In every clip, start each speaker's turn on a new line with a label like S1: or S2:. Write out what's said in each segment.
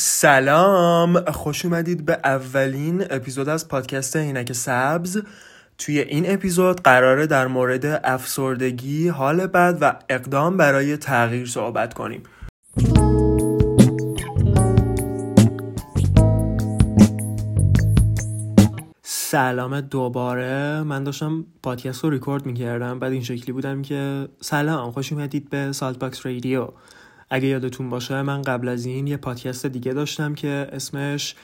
S1: سلام. خوش اومدید به اولین اپیزود از پادکست عینک سبز. توی این اپیزود قراره در مورد افسردگی، حال بد و اقدام برای تغییر صحبت کنیم. سلام دوباره. من داشتم پادکست رو ریکورد می‌کردم. بعد این شکلی بودم که سلام خوش اومدید به سالت باکس رادیو. اگه یادتون باشه من قبل از این یه پادکست دیگه داشتم که اسمش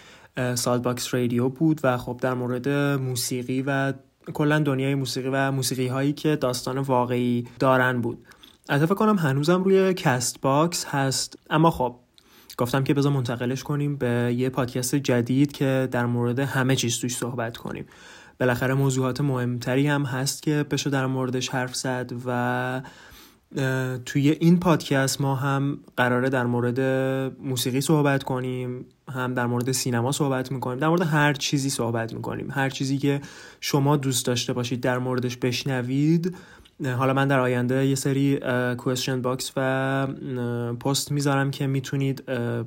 S1: سالت باکس رادیو بود و خب در مورد موسیقی و کلا دنیای موسیقی و موسیقی هایی که داستان واقعی دارن بود. فکر کنم هنوزم روی کست باکس هست. اما خب گفتم که بذار منتقلش کنیم به یه پادکست جدید که در مورد همه چیز توش صحبت کنیم. بالاخره موضوعات مهمتری هم هست که بشه در موردش حرف زد و توی این پادکست ما هم قراره در مورد موسیقی صحبت کنیم هم در مورد سینما صحبت می‌کنیم در مورد هر چیزی صحبت می‌کنیم. هر چیزی که شما دوست داشته باشید در موردش بشنوید. حالا من در آینده یه سری question box و پست می‌ذارم که می‌تونید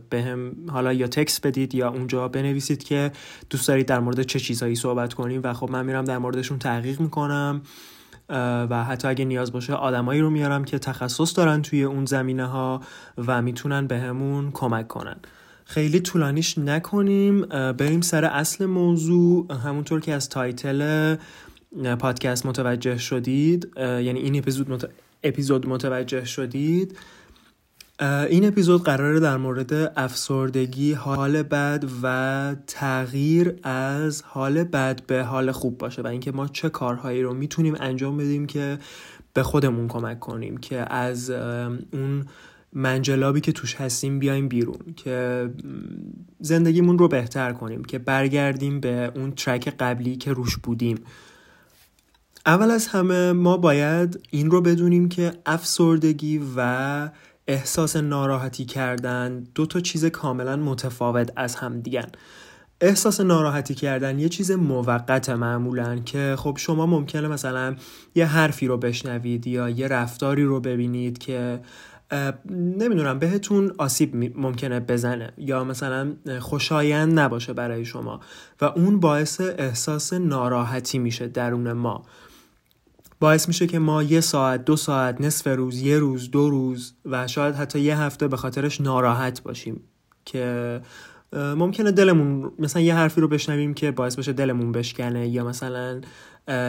S1: بهم حالا یا text بدید یا اونجا بنویسید که دوست دارید در مورد چه چیزهایی صحبت کنیم. و خب من میرم در موردشون تحقیق می‌کنم. و حتی اگه نیاز باشه آدمایی رو میارم که تخصص دارن توی اون زمینه ها و می‌تونن بهمون به کمک کنن. خیلی طولانیش نکنیم. بریم سر اصل موضوع. همونطور که از تایتل پادکست متوجه شدید یعنی این اپیزود, اپیزود متوجه شدید این اپیزود قراره در مورد افسردگی حال بد و تغییر از حال بد به حال خوب باشه و اینکه ما چه کارهایی رو می‌تونیم انجام بدیم که به خودمون کمک کنیم که از اون منجلابی که توش هستیم بیایم بیرون که زندگیمون رو بهتر کنیم که برگردیم به اون ترک قبلی که روش بودیم. اول از همه ما باید این رو بدونیم که افسردگی و احساس ناراحتی کردن دو تا چیز کاملا متفاوت از هم دیگن. احساس ناراحتی کردن یه چیز موقت معمولا که خب شما ممکنه مثلا یه حرفی رو بشنوید یا یه رفتاری رو ببینید که نمی‌دونم بهتون آسیب ممکنه بزنه یا مثلا خوشایند نباشه برای شما و اون باعث احساس ناراحتی میشه درون ما. باعث میشه که ما یه ساعت دو ساعت نصف روز یه روز دو روز و شاید حتی یه هفته به خاطرش ناراحت باشیم که ممکنه دلمون مثلا یه حرفی رو بشنویم که باعث بشه دلمون بشکنه یا مثلا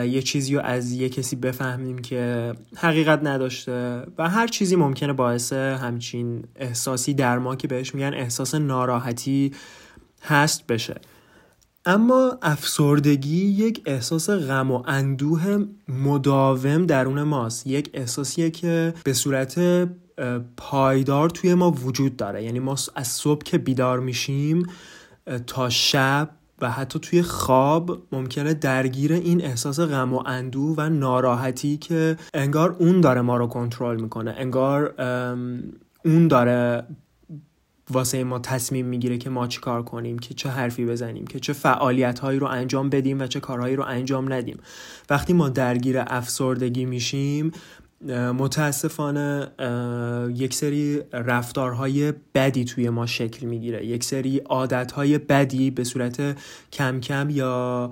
S1: یه چیزی رو از یه کسی بفهمیم که حقیقت نداشته و هر چیزی ممکنه باعث همچین احساسی در ما که بهش میگن احساس ناراحتی هست بشه. اما افسردگی یک احساس غم و اندوه مداوم درون ماست. یک احساسیه که به صورت پایدار توی ما وجود داره. یعنی ما از صبح که بیدار میشیم تا شب و حتی توی خواب ممکنه درگیر این احساس غم و اندوه و ناراحتی که انگار اون داره ما رو کنترل می‌کنه. انگار اون داره واسه ما تصمیم می‌گیره که ما چی کار کنیم که چه حرفی بزنیم که چه فعالیت هایی رو انجام بدیم و چه کارهایی رو انجام ندیم. وقتی ما درگیر افسردگی میشیم متاسفانه یک سری رفتارهای بدی توی ما شکل می‌گیره. یک سری عادتهای بدی به صورت کم کم یا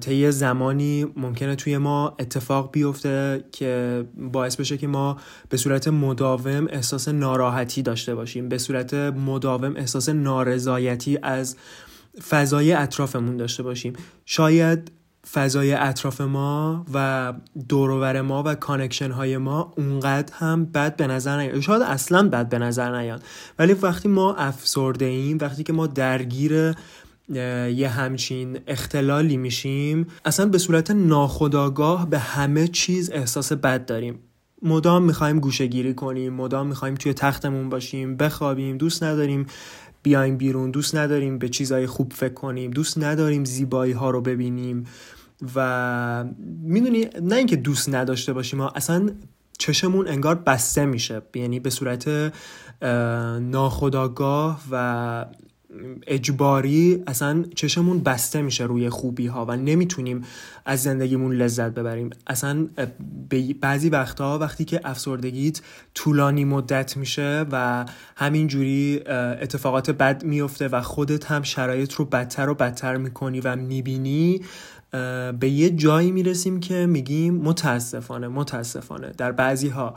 S1: طی زمانی ممکنه توی ما اتفاق بیفته که باعث بشه که ما به صورت مداوم احساس ناراحتی داشته باشیم به صورت مداوم احساس نارضایتی از فضای اطرافمون داشته باشیم. شاید فضای اطراف ما و دوروبر ما و connection های ما اونقدر هم بد به نظر نیاد. شاید اصلا بد به نظر نیاد. ولی وقتی ما افسرده ایم وقتی که ما درگیر یه همچین اختلالی میشیم. اصلا به صورت ناخودآگاه به همه چیز احساس بد داریم. مدام می‌خوایم گوشه گیری کنیم مدام می‌خوایم توی تختمون باشیم بخوابیم دوست نداریم بیایم بیرون دوست نداریم به چیزای خوب فکر کنیم دوست نداریم زیبایی ها رو ببینیم. و می‌دونی نه اینکه دوست نداشته باشیم ها اصلا چشمون انگار بسته میشه. یعنی به صورت ناخداگاه و اجباری اصلا چشمون بسته میشه روی خوبی ها و نمی‌تونیم از زندگیمون لذت ببریم. اصلا بعضی وقتها وقتی که افسردگیت طولانی مدت میشه و همینجوری اتفاقات بد میفته و خودت هم شرایط رو بدتر و بدتر می‌کنی و می‌بینی به یه جایی می‌رسیم که میگیم متاسفانه متاسفانه. در بعضی ها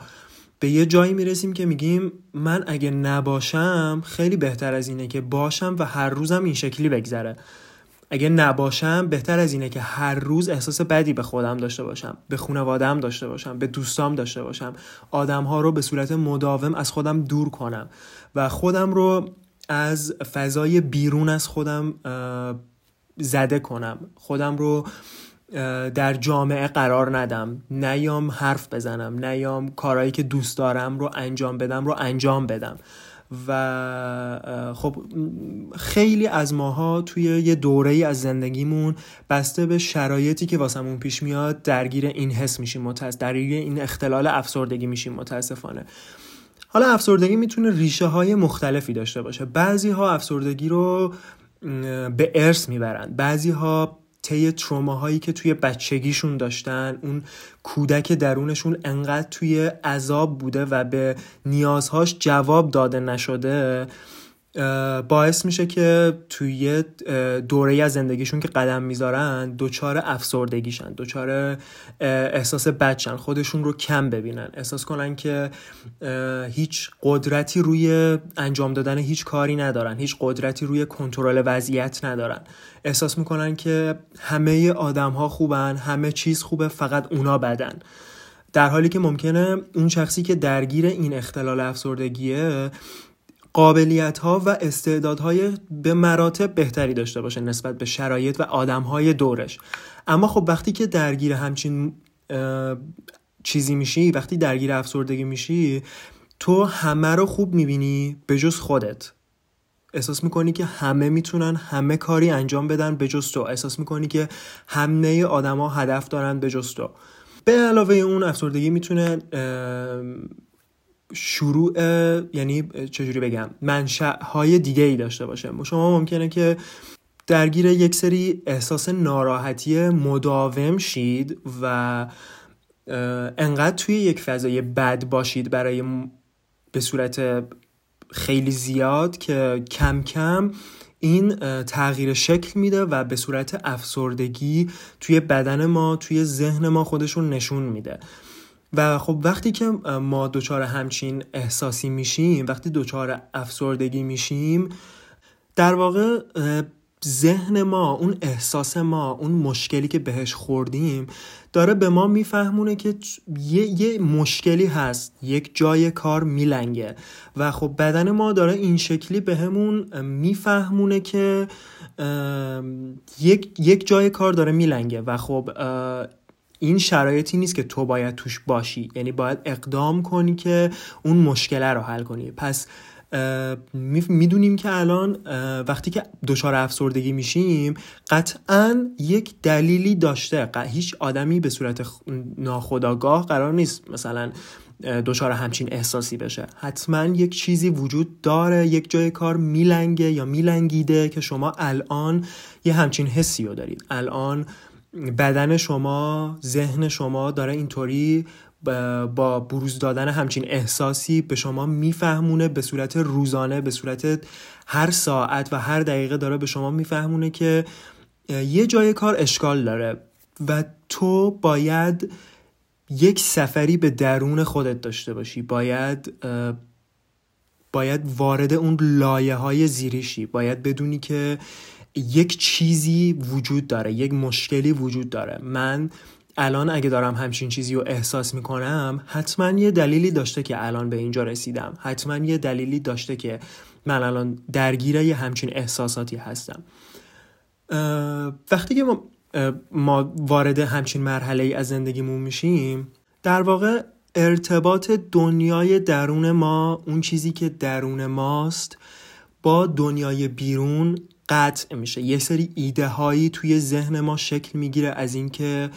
S1: به یه جایی می‌رسیم که میگیم من اگه نباشم خیلی بهتر از اینه که باشم و هر روزم این شکلی بگذره. اگه نباشم بهتر از اینه که هر روز احساس بدی به خودم داشته باشم به خانوادم داشته باشم به دوستام داشته باشم. آدم ها رو به صورت مداوم از خودم دور کنم و خودم رو از فضای بیرون از خودم زده کنم. خودم رو در جامعه قرار ندم. نیام حرف بزنم نیام کارهایی که دوست دارم رو انجام بدم رو انجام بدم. و خب خیلی از ماها توی یه دوره ای از زندگیمون بسته به شرایطی که واسمون پیش میاد درگیر این حس میشیم متاسف درگیر این اختلال افسردگی میشیم متاسفانه. حالا افسردگی می‌تونه ریشه های مختلفی داشته باشه. بعضی ها افسردگی رو به ارث می‌برن. بعضی ها طی تروماهایی که توی بچگیشون داشتن اون کودک درونشون انقدر توی عذاب بوده و به نیازهاش جواب داده نشده. باعث میشه که توی دوره از زندگیشون که قدم می‌ذارن دچار افسردگیشن دچار احساس بدشن خودشون رو کم ببینن. احساس کنن که هیچ قدرتی روی انجام دادن هیچ کاری ندارن هیچ قدرتی روی کنترل وضعیت ندارن. احساس می‌کنن که همه آدم ها خوبن همه چیز خوبه فقط اونا بدن. در حالی که ممکنه اون شخصی که درگیر این اختلال افسردگیه قابلیت ها و استعدادهای به مراتب بهتری داشته باشه نسبت به شرایط و آدم های دورش. اما خب وقتی که درگیر همچین چیزی میشی وقتی درگیر افسردگی میشی تو همه رو خوب می‌بینی به جز خودت. احساس می‌کنی که همه می‌تونن همه کاری انجام بدن به جز تو. احساس می‌کنی که همه آدما هدف دارن به جز تو. به علاوه اون افسردگی می‌تونه شروع یعنی چجوری بگم منشأ های دیگه ای داشته باشه. شما ممکنه که درگیر یک سری احساس ناراحتی مداوم شید و انقدر توی یک فضای بد باشید برای به صورت خیلی زیاد که کم کم این تغییر شکل میده و به صورت افسردگی توی بدن ما توی ذهن ما خودشون نشون میده. و خب وقتی که ما دچار همچین احساسی میشیم وقتی دچار افسردگی میشیم در واقع ذهن ما اون احساس ما اون مشکلی که بهش خوردیم داره به ما میفهمونه که یه, یه مشکلی هست یک جای کار میلنگه. و خب بدن ما داره این شکلی بهمون به میفهمونه که یک, یک جای کار داره میلنگه. و خب این شرایطی نیست که تو باید توش باشی. یعنی باید اقدام کنی که اون مشکله رو حل کنی. پس می‌دونیم که الان وقتی که دچار افسردگی میشیم قطعا یک دلیلی داشته. هیچ آدمی به صورت ناخداگاه قرار نیست مثلا دچار همچین احساسی بشه. حتما یک چیزی وجود داره یک جای کار میلنگه یا میلنگیده که شما الان یه همچین حسی رو دارید. الان بدن شما ذهن شما داره اینطوری با بروز دادن همچین احساسی به شما میفهمونه به صورت روزانه به صورت هر ساعت و هر دقیقه داره به شما میفهمونه که یه جای کار اشکال داره و تو باید یک سفری به درون خودت داشته باشی. باید باید وارد اون لایه های زیریشی. باید بدونی که یک چیزی وجود داره یک مشکلی وجود داره. من الان اگه دارم همچین چیزی رو احساس می‌کنم حتما یه دلیلی داشته که الان به اینجا رسیدم. حتما یه دلیلی داشته که من الان درگیر یه همچین احساساتی هستم. وقتی که ما, ما وارد همچین مرحله ای از زندگیمون میشیم در واقع ارتباط دنیای درون ما اون چیزی که درون ماست با دنیای بیرون قطع میشه. یه سری ایده هایی توی ذهن ما شکل می‌گیره از اینکه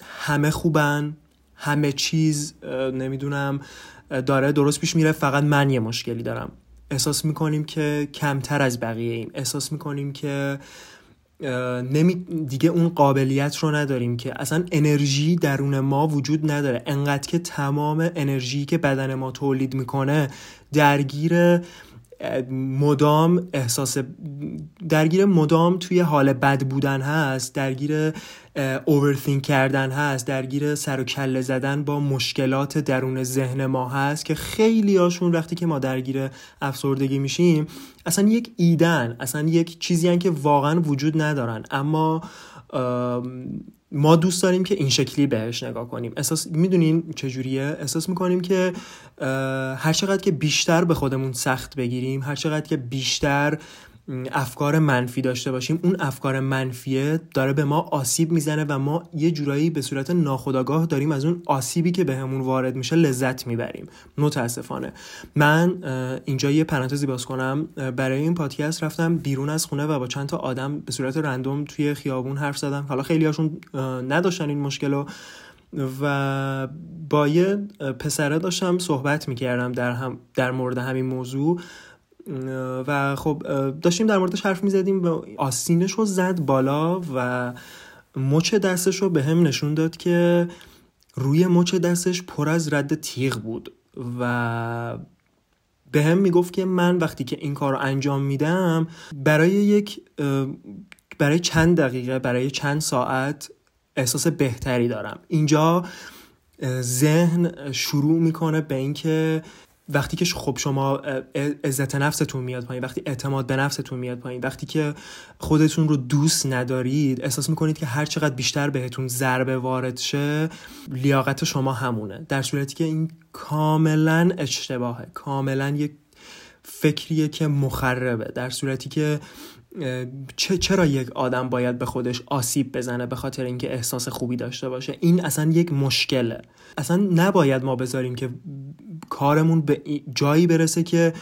S1: همه خوبن همه چیز نمی‌دونم داره درست پیش میره فقط من یه مشکلی دارم. احساس می‌کنیم که کمتر از بقیه ایم. احساس می‌کنیم که نمی دیگه اون قابلیت رو نداریم که اصلا انرژی درون ما وجود نداره. انقدر که تمام انرژی که بدن ما تولید می‌کنه درگیر مدام احساس درگیر مدام توی حال بد بودن هست درگیر اوورثینک کردن هست درگیر سر و کله زدن با مشکلات درون ذهن ما هست که خیلی هاشون وقتی که ما درگیر افسردگی میشیم اصلا یک ایدن اصلا یک چیزی هن که واقعا وجود ندارن. اما ما دوست داریم که این شکلی بهش نگاه کنیم. احساس می‌دونین چجوریه؟ احساس می‌کنیم که هر چقدر که بیشتر به خودمون سخت بگیریم هر چقدر که بیشتر افکار منفی داشته باشیم اون افکار منفیه داره به ما آسیب می‌زنه و ما یه جورایی به صورت ناخودآگاه داریم از اون آسیبی که بهمون وارد میشه لذت می‌بریم. متاسفانه. من اینجا یه پرانتزی باز کنم. برای این پادکست رفتم بیرون از خونه و با چند تا آدم به صورت رندوم توی خیابون حرف زدم. حالا خیلی هاشون نداشتن این مشکل و با یه پسره داشتم صحبت می‌کردم در, هم در مورد همین موضوع. و خب داشتیم در موردش حرف می‌زدیم و آستینش رو زد بالا و مچ دستش رو به هم نشون داد که روی مچ دستش پر از رد تیغ بود و به هم می‌گفت که من وقتی که این کار رو انجام میدم برای یک برای چند دقیقه برای چند ساعت احساس بهتری دارم. اینجا ذهن شروع می‌کنه به اینکه وقتی که خب شما عزت نفستون میاد پایین وقتی اعتماد به نفستون میاد پایین وقتی که خودتون رو دوست ندارید احساس می‌کنید که هر چقدر بیشتر بهتون ضربه وارد شه لیاقت شما همونه. در صورتی که این کاملا اشتباهه. کاملا یک فکریه که مخربه. در صورتی که چرا یک آدم باید به خودش آسیب بزنه به خاطر اینکه احساس خوبی داشته باشه؟ این اصلا یک مشکله. اصلا نباید ما بذاریم که کارمون به جایی برسه که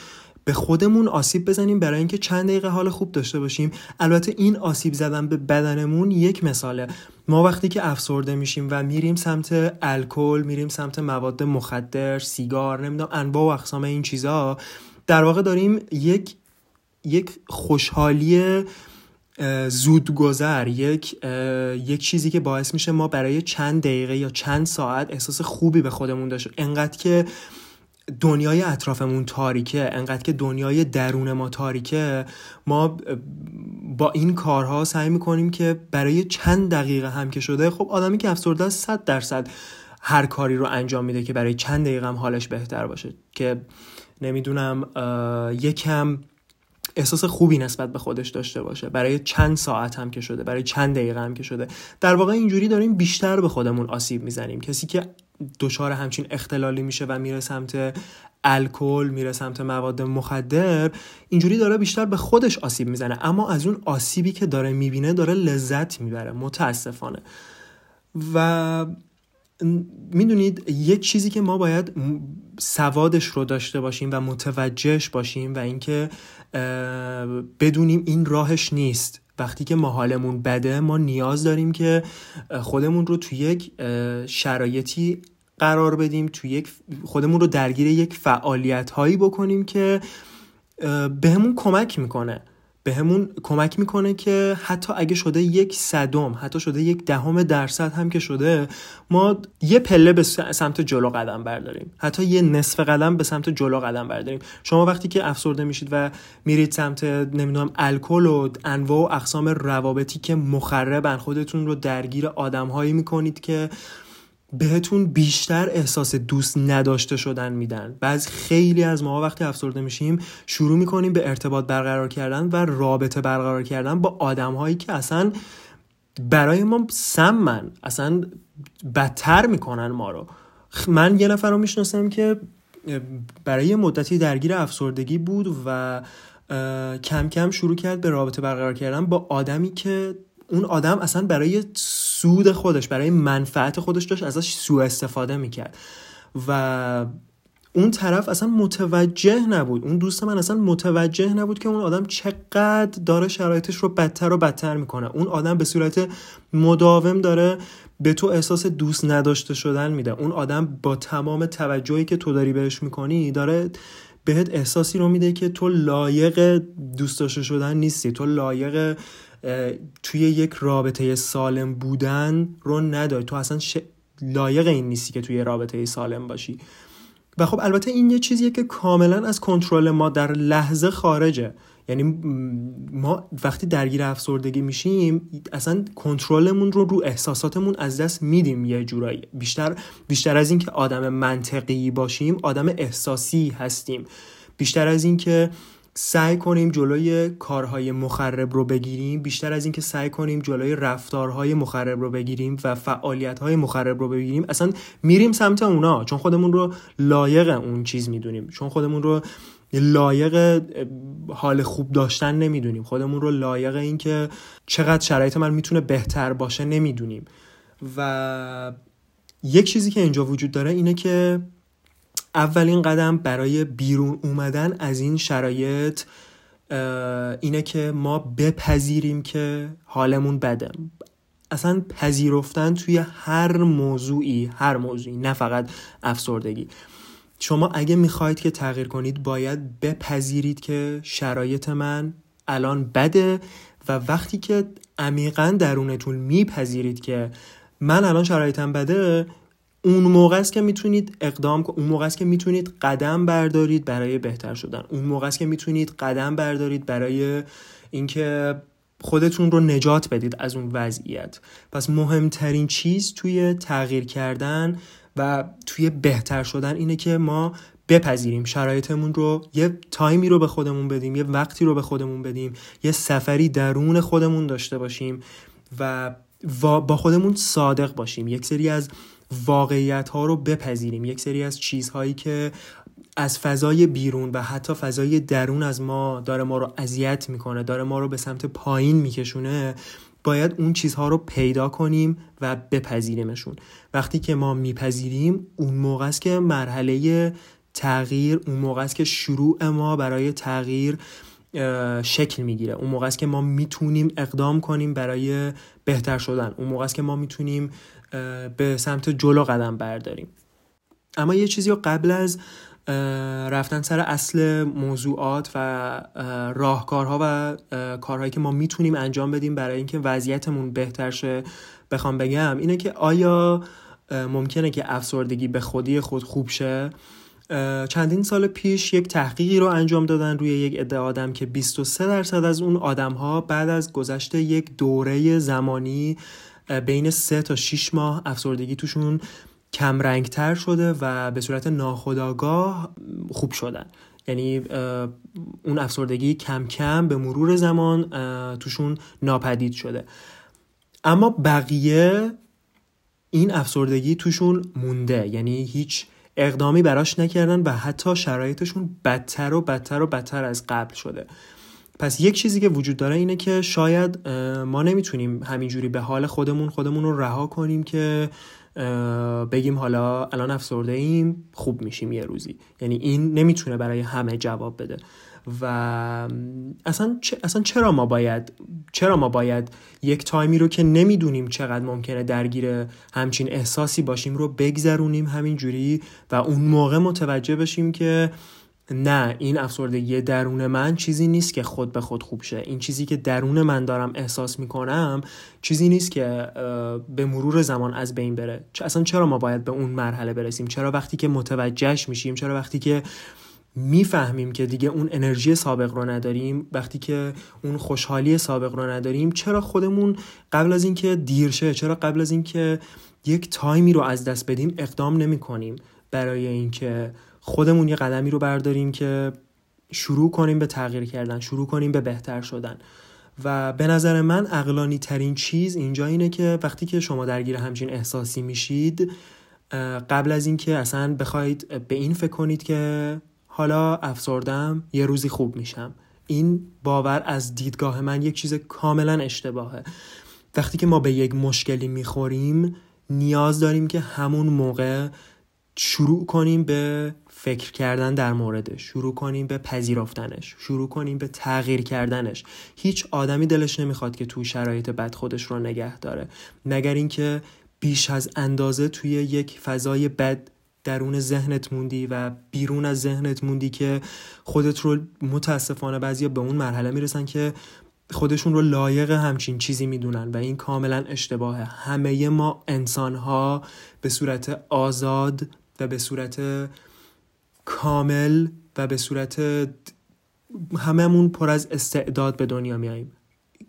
S1: به خودمون آسیب بزنیم برای اینکه چند دقیقه حال خوب داشته باشیم. البته این آسیب زدن به بدنمون یک مثاله. ما وقتی که افسرده میشیم و میریم سمت الکل میریم سمت مواد مخدر سیگار نمی‌دونم انواع و اقسام این چیزها در واقع داریم یک یک خوشحالی زودگذر یک یک چیزی که باعث میشه ما برای چند دقیقه یا چند ساعت احساس خوبی به خودمون داشته انقدر که دنیای اطرافمون تاریکه انقدر که دنیای درون ما تاریکه ما با این کارها سعی می‌کنیم که برای چند دقیقه هم که شده خب آدمی که افسرده است صد درصد هر کاری رو انجام میده که برای چند دقیقه هم حالش بهتر باشه. که نمی‌دونم یکم احساس خوبی نسبت به خودش داشته باشه. برای چند ساعت هم که شده برای چند دقیقه هم که شده. در واقع اینجوری داریم بیشتر به خودمون آسیب می‌زنیم. کسی که دچار همچین اختلالی میشه و میره سمت الکل میره سمت مواد مخدر اینجوری داره بیشتر به خودش آسیب می‌زنه. اما از اون آسیبی که داره می‌بینه داره لذت می‌بره. متاسفانه. و می‌دونید یک چیزی که ما باید سوادش رو داشته باشیم و متوجهش باشیم و اینکه بدونیم این راهش نیست. وقتی که ما حالمون بده ما نیاز داریم که خودمون رو توی یک شرایطی قرار بدیم توی یک خودمون رو درگیر یک فعالیت هایی بکنیم که بهمون کمک می‌کنه. به همون کمک می‌کنه که حتی اگه شده یک صدم حتی شده یک دهم درصد هم که شده ما یه پله به سمت جلو قدم برداریم. حتی یه نصف قدم به سمت جلو قدم برداریم. شما وقتی که افسرده میشید و میرید سمت نمی‌دونم الکل و انواع و اقسام روابطی که مخربن خودتون رو درگیر آدمهایی می‌کنید که بهتون بیشتر احساس دوست نداشته شدن میدن. بعض خیلی از ما وقتی افسرده میشیم شروع می‌کنیم به ارتباط برقرار کردن و رابطه برقرار کردن با آدم هایی که اصلا برای ما سمن. اصلا بدتر می‌کنن ما رو. من یه نفر رو می‌شناسم که برای مدتی درگیر افسردگی بود و کم کم شروع کرد به رابطه برقرار کردن با آدمی که اون آدم اصلا برای سود خودش برای منفعت خودش داشت ازش سوء استفاده می‌کرد. و اون طرف اصلا متوجه نبود. اون دوست من اصلا متوجه نبود که اون آدم چقدر داره شرایطش رو بدتر و بدتر می‌کنه. اون آدم به صورت مداوم داره به تو احساس دوست نداشته شدن میده. اون آدم با تمام توجهی که تو داری بهش می‌کنی داره بهت احساسی رو میده که تو لایق دوست داشته شدن نیستی. تو لایق توی یک رابطه سالم بودن رو نداری. تو اصلا لایق این نیستی که توی رابطه سالم باشی. و خب البته این یه چیزیه که کاملا از کنترل ما در لحظه خارجه. یعنی ما وقتی درگیر افسردگی میشیم اصلا کنترلمون رو رو احساساتمون از دست میدیم یه جورایی. بیشتر بیشتر از اینکه آدم منطقی باشیم آدم احساسی هستیم. بیشتر از اینکه سعی کنیم جلوی کارهای مخرب رو بگیریم بیشتر از اینکه سعی کنیم جلوی رفتارهای مخرب رو بگیریم و فعالیتهای مخرب رو بگیریم اصلا میریم سمت اونا چون خودمون رو لایق اون چیز می‌دونیم. چون خودمون رو لایق حال خوب داشتن نمی‌دونیم. خودمون رو لایق این که چقدر شرایط من می‌تونه بهتر باشه نمی‌دونیم. و یک چیزی که اینجا وجود داره اینه که اولین قدم برای بیرون اومدن از این شرایط اینه که ما بپذیریم که حالمون بده. اصلا پذیرفتن توی هر موضوعی هر موضوعی نه فقط افسردگی. شما اگه می‌خواید که تغییر کنید باید بپذیرید که شرایط من الان بده و وقتی که عمیقا درونتون میپذیرید که من الان شرایطم بده اون موقع است که می‌تونید اقدام اون موقع است که می‌تونید قدم بردارید برای بهتر شدن. اون موقع است که می‌تونید قدم بردارید برای اینکه خودتون رو نجات بدید از اون وضعیت. پس مهمترین چیز توی تغییر کردن و توی بهتر شدن اینه که ما بپذیریم شرایطمون رو یه تایمی رو به خودمون بدیم یه وقتی رو به خودمون بدیم یه سفری درون خودمون داشته باشیم و با خودمون صادق باشیم. یک سری از واقعیت ها رو بپذیریم. یک سری از چیزهایی که از فضای بیرون و حتی فضای درون از ما داره ما رو اذیت می‌کنه داره ما رو به سمت پایین میکشونه باید اون چیزها رو پیدا کنیم و بپذیریمشون. وقتی که ما میپذیریم اون موقع است که مرحله تغییر اون موقع است که شروع ما برای تغییر شکل می‌گیره. اون موقع است که ما می‌تونیم اقدام کنیم برای بهتر شدن. اون موقع است که ما می‌تونیم به سمت جلو قدم برداریم. اما یه چیزی رو قبل از رفتن سر اصل موضوعات و راهکارها و کارهایی که ما می‌تونیم انجام بدیم برای اینکه وضعیتمون بهتر شه بخوام بگم اینه که آیا ممکنه که افسردگی به خودی خود خوب شه؟ چندین سال پیش یک تحقیقی رو انجام دادن روی یک عده آدم که 23 درصد از اون آدم ها بعد از گذشت یک دوره زمانی بین 3 تا 6 ماه افسردگی توشون کمرنگتر شده و به صورت ناخودآگاه خوب شدن. یعنی اون افسردگی کم کم به مرور زمان توشون ناپدید شده. اما بقیه این افسردگی توشون مونده. یعنی هیچ اقدامی براش نکردن و حتی شرایطشون بدتر و بدتر و بدتر از قبل شده. پس یک چیزی که وجود داره اینه که شاید ما نمی‌تونیم همینجوری به حال خودمون خودمون رو رها کنیم که بگیم حالا الان افسرده ایم خوب میشیم یه روزی. یعنی این نمی‌تونه برای همه جواب بده. و اصلا, اصلا چرا ما باید چرا ما باید یک تایمی رو که نمی‌دونیم چقدر ممکنه درگیر همچین احساسی باشیم رو بگذرونیم همینجوری و اون موقع متوجه بشیم که نه این افسردگی درون من چیزی نیست که خود به خود خوب شه. این چیزی که درون من دارم احساس می‌کنم چیزی نیست که به مرور زمان از بین بره. اصلا چرا ما باید به اون مرحله برسیم؟ چرا وقتی که متوجهش میشیم چرا وقتی که می‌فهمیم که دیگه اون انرژی سابق رو نداریم وقتی که اون خوشحالی سابق رو نداریم چرا خودمون قبل از اینکه دیر شه چرا قبل از اینکه یک تایمی رو از دست بدیم اقدام نمی کنیم برای اینکه خودمون یه قدمی رو برداریم که شروع کنیم به تغییر کردن شروع کنیم به بهتر شدن. و به نظر من اقلانی ترین چیز اینجا اینه که وقتی که شما درگیر همچین احساسی میشید قبل از اینکه اصلا بخواید به این فکر کنید که حالا افسردم یه روزی خوب میشم. این باور از دیدگاه من یک چیز کاملا اشتباهه. وقتی که ما به یک مشکلی می‌خوریم نیاز داریم که همون موقع شروع کنیم به فکر کردن در موردش شروع کنیم به پذیرفتنش. شروع کنیم به تغییر کردنش. هیچ آدمی دلش نمی‌خواد که تو شرایط بد خودش رو نگه داره. مگر اینکه بیش از اندازه توی یک فضای بد درون ذهنت موندی و بیرون از ذهنت موندی که خودت رو متاسفانه بعضیا به اون مرحله می‌رسن که خودشون رو لایق همچین چیزی می‌دونن و این کاملا اشتباهه. همه ما انسان ها به صورت آزاد و به صورت کامل و به صورت هممون پر از استعداد به دنیا میاییم.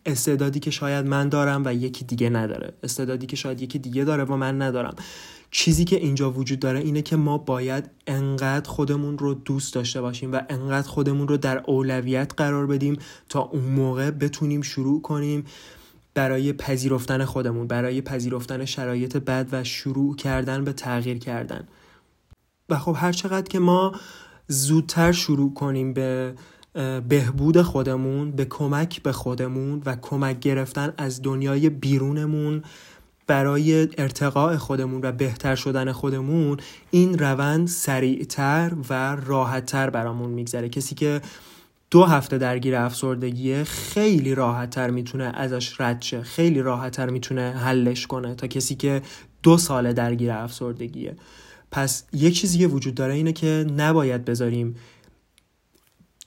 S1: استعدادی که شاید من دارم و یکی دیگه نداره. استعدادی که شاید یکی دیگه داره و من ندارم. چیزی که اینجا وجود داره اینه که ما باید انقدر خودمون رو دوست داشته باشیم و انقدر خودمون رو در اولویت قرار بدیم تا اون موقع بتونیم شروع کنیم برای پذیرفتن خودمون برای پذیرفتن شرایط بد و شروع کردن به تغییر کردن. و خب هر چقدر که ما زودتر شروع کنیم به بهبود خودمون به کمک به خودمون و کمک گرفتن از دنیای بیرونمون برای ارتقاء خودمون و بهتر شدن خودمون این روند سریعتر و راحتتر برامون میگذره. کسی که دو هفته درگیر افسردگیه خیلی راحتتر می‌تونه ازش رد شه خیلی راحتتر می‌تونه حلش کنه تا کسی که دو ساله درگیر افسردگیه. پس یک چیزی که وجود داره اینه که نباید بذاریم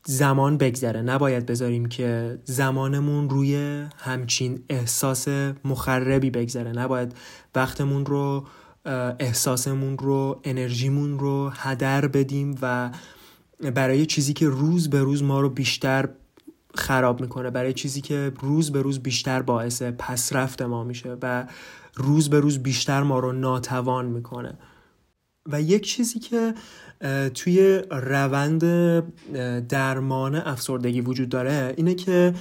S1: زمان بگذره. نباید بذاریم که زمانمون روی همچین احساس مخربی بگذره. نباید وقتمون رو احساسمون رو انرژیمون رو هدر بدیم و برای چیزی که روز به روز ما رو بیشتر خراب می‌کنه برای چیزی که روز به روز بیشتر باعث پسرفت ما میشه و روز به روز بیشتر ما رو ناتوان می‌کنه. و یک چیزی که توی روند درمان افسردگی وجود داره اینه که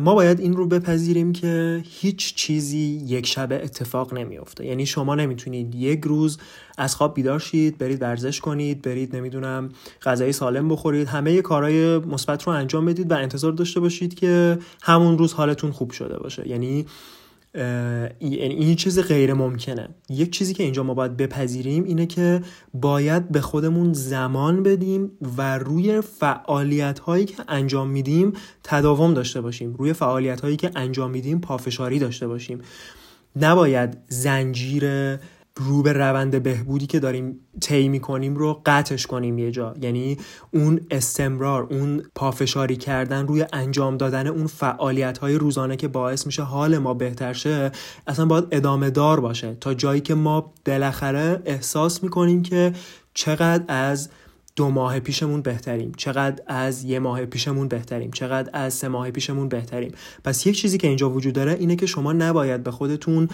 S1: ما باید این رو بپذیریم که هیچ چیزی یک شبه اتفاق نمیافته. یعنی شما نمی‌تونید یک روز از خواب بیدار شید برید ورزش کنید برید نمی‌دونم غذای سالم بخورید همه کارهای مثبت رو انجام بدید و انتظار داشته باشید که همون روز حالتون خوب شده باشه. یعنی یعنی این چیز غیر ممکنه. یک چیزی که اینجا ما باید بپذیریم اینه که باید به خودمون زمان بدیم و روی فعالیت هایی که انجام میدیم تداوم داشته باشیم. روی فعالیت هایی که انجام میدیم پافشاری داشته باشیم. نباید زنجیر رو به روند بهبودی که داریم طی می‌کنیم رو قطعش کنیم یه جا. یعنی اون استمرار اون پافشاری کردن روی انجام دادن اون فعالیت های روزانه که باعث میشه حال ما بهتر شه اصلا باید ادامه دار باشه. تا جایی که ما بالاخره احساس می‌کنیم که چقدر از دو ماه پیشمون بهتریم. چقدر از یه ماه پیشمون بهتریم. چقدر از سه ماه پیشمون بهتریم. پس یک چیزی که اینجا وجود داره اینه که شما نباید به خودتون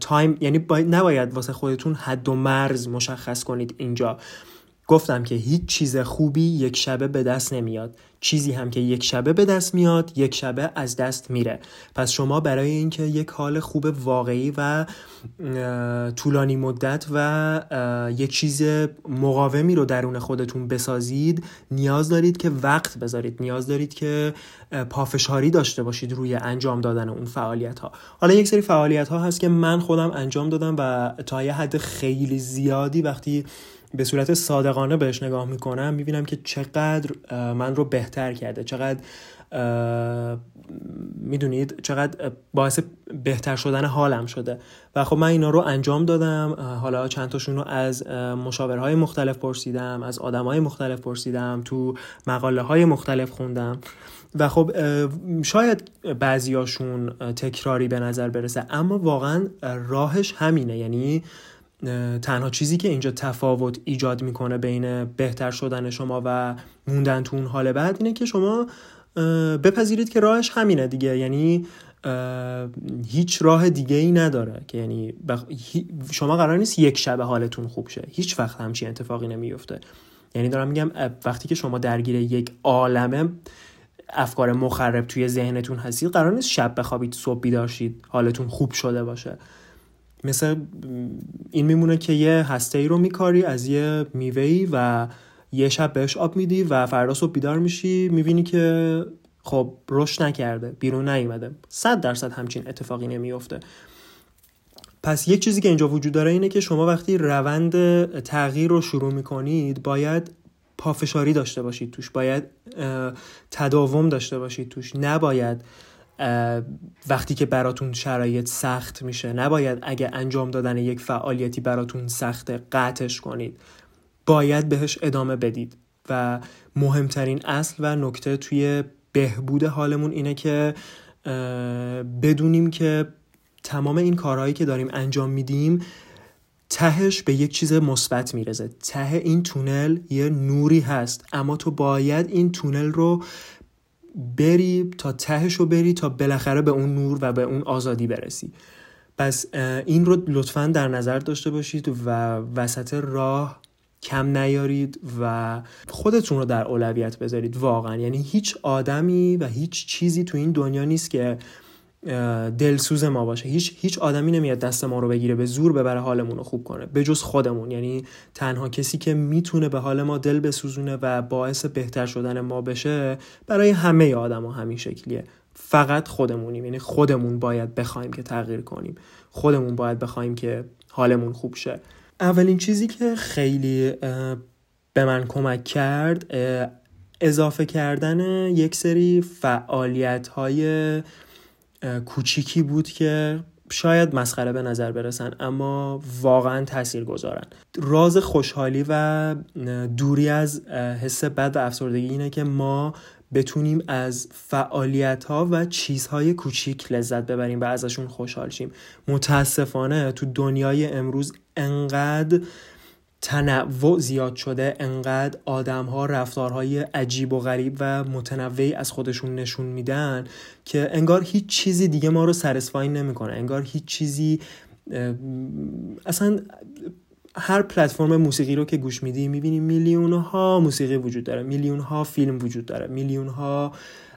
S1: تایم یعنی نباید واسه خودتون حد و مرز مشخص کنید اینجا. گفتم که هیچ چیز خوبی یک شبه به دست نمیاد. چیزی هم که یک شبه به دست میاد یک شبه از دست میره. پس شما برای اینکه یک حال خوب واقعی و طولانی مدت و یک چیز مقاومی رو درون خودتون بسازید نیاز دارید که وقت بذارید. نیاز دارید که پافشاری داشته باشید روی انجام دادن اون فعالیت ها حالا یک سری فعالیت ها هست که من خودم انجام دادم و تا یه حد خیلی زیادی وقتی به صورت صادقانه بهش نگاه می‌کنم می‌بینم که چقدر من رو بهتر کرده چقدر می‌دونید چقدر باعث بهتر شدن حالم شده. و خب من اینا رو انجام دادم. حالا چند تاشون رو از مشاورهای مختلف پرسیدم از آدمهای مختلف پرسیدم تو مقاله های مختلف خوندم. و خب شاید بعضیاشون تکراری به نظر برسه اما واقعا راهش همینه. یعنی تنها چیزی که اینجا تفاوت ایجاد می‌کنه بین بهتر شدن شما و موندن تو اون حال بعد اینه که شما بپذیرید که راهش همینه دیگه. یعنی هیچ راه دیگه ای نداره که یعنی شما قرار نیست یک شب حالتون خوب شه. هیچ وقت همچین اتفاقی نمیفته یعنی دارم میگم وقتی که شما درگیر یک عالمه افکار مخرب توی ذهنتون هستید قرار نیست شب بخوابید صبح بیدار حالتون خوب شده باشه. مثل این میمونه که یه هسته ای رو میکاری از یه میوهی و یه شب بهش آب میدی و فردا صبح بیدار میشی می‌بینی که خب رشد نکرده بیرون نیومده. صد درصد همچین اتفاقی نمیفته پس یک چیزی که اینجا وجود داره اینه که شما وقتی روند تغییر رو شروع می‌کنید باید پافشاری داشته باشید توش باید تداوم داشته باشید توش. نباید وقتی که براتون شرایط سخت میشه نباید اگه انجام دادن یک فعالیتی براتون سخت قطعش کنید. باید بهش ادامه بدید. و مهمترین اصل و نکته توی بهبود حالمون اینه که بدونیم که تمام این کارهایی که داریم انجام میدیم تهش به یک چیز مثبت می‌رسه. ته این تونل یه نوری هست اما تو باید این تونل رو بری تا تهش رو بری تا بالاخره به اون نور و به اون آزادی برسی. پس این رو لطفا در نظر داشته باشید و وسط راه کم نیارید و خودتون رو در اولویت بذارید واقعا. یعنی هیچ آدمی و هیچ چیزی تو این دنیا نیست که دلسوز ما باشه. هیچ هیچ آدمی نمیاد دست ما رو بگیره به زور ببره حالمون رو خوب کنه. به جز خودمون. یعنی تنها کسی که می‌تونه به حال ما دل بسوزونه و باعث بهتر شدن ما بشه برای همه آدما همین شکلیه. فقط خودمونیم. یعنی خودمون باید بخوایم که تغییر کنیم. خودمون باید بخوایم که حالمون خوب شه. اولین چیزی که خیلی به من کمک کرد اضافه کردن یک سری فعالیت های کوچیکی بود که شاید مسخره به نظر برسن اما واقعا تاثیر گذارن راز خوشحالی و دوری از حس بد و افسردگی اینه که ما بتونیم از فعالیت ها و چیزهای کوچیک لذت ببریم و ازشون خوشحال شیم. متاسفانه تو دنیای امروز انقدر تنوع زیاد شده انقدر آدم ها رفتارهای عجیب و غریب و متنوعی از خودشون نشون میدن که انگار هیچ چیزی دیگه ما رو سرسفاین نمی‌کنه. انگار هیچ چیزی اصلا هر پلتفرم موسیقی رو که گوش میدی می‌بینی میلیون ها موسیقی وجود داره میلیون ها فیلم وجود داره میلیون ها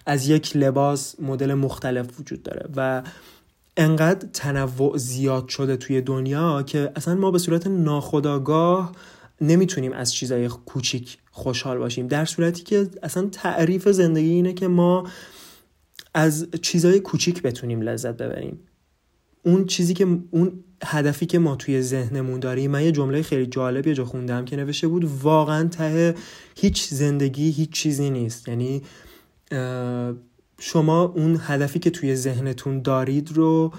S1: از یک لباس مدل مختلف وجود داره و انقدر تنوع زیاد شده توی دنیا که اصلا ما به صورت ناخودآگاه نمی‌تونیم از چیزای کوچیک خوشحال باشیم. در صورتی که اصلا تعریف زندگی اینه که ما از چیزای کوچیک بتونیم لذت ببریم. اون چیزی که اون هدفی که ما توی ذهنمون داریم من یه جمله خیلی جالب یه جا خوندم که نوشته بود واقعا ته هیچ زندگی هیچ چیزی نیست. یعنی شما اون هدفی که توی ذهنتون دارید رو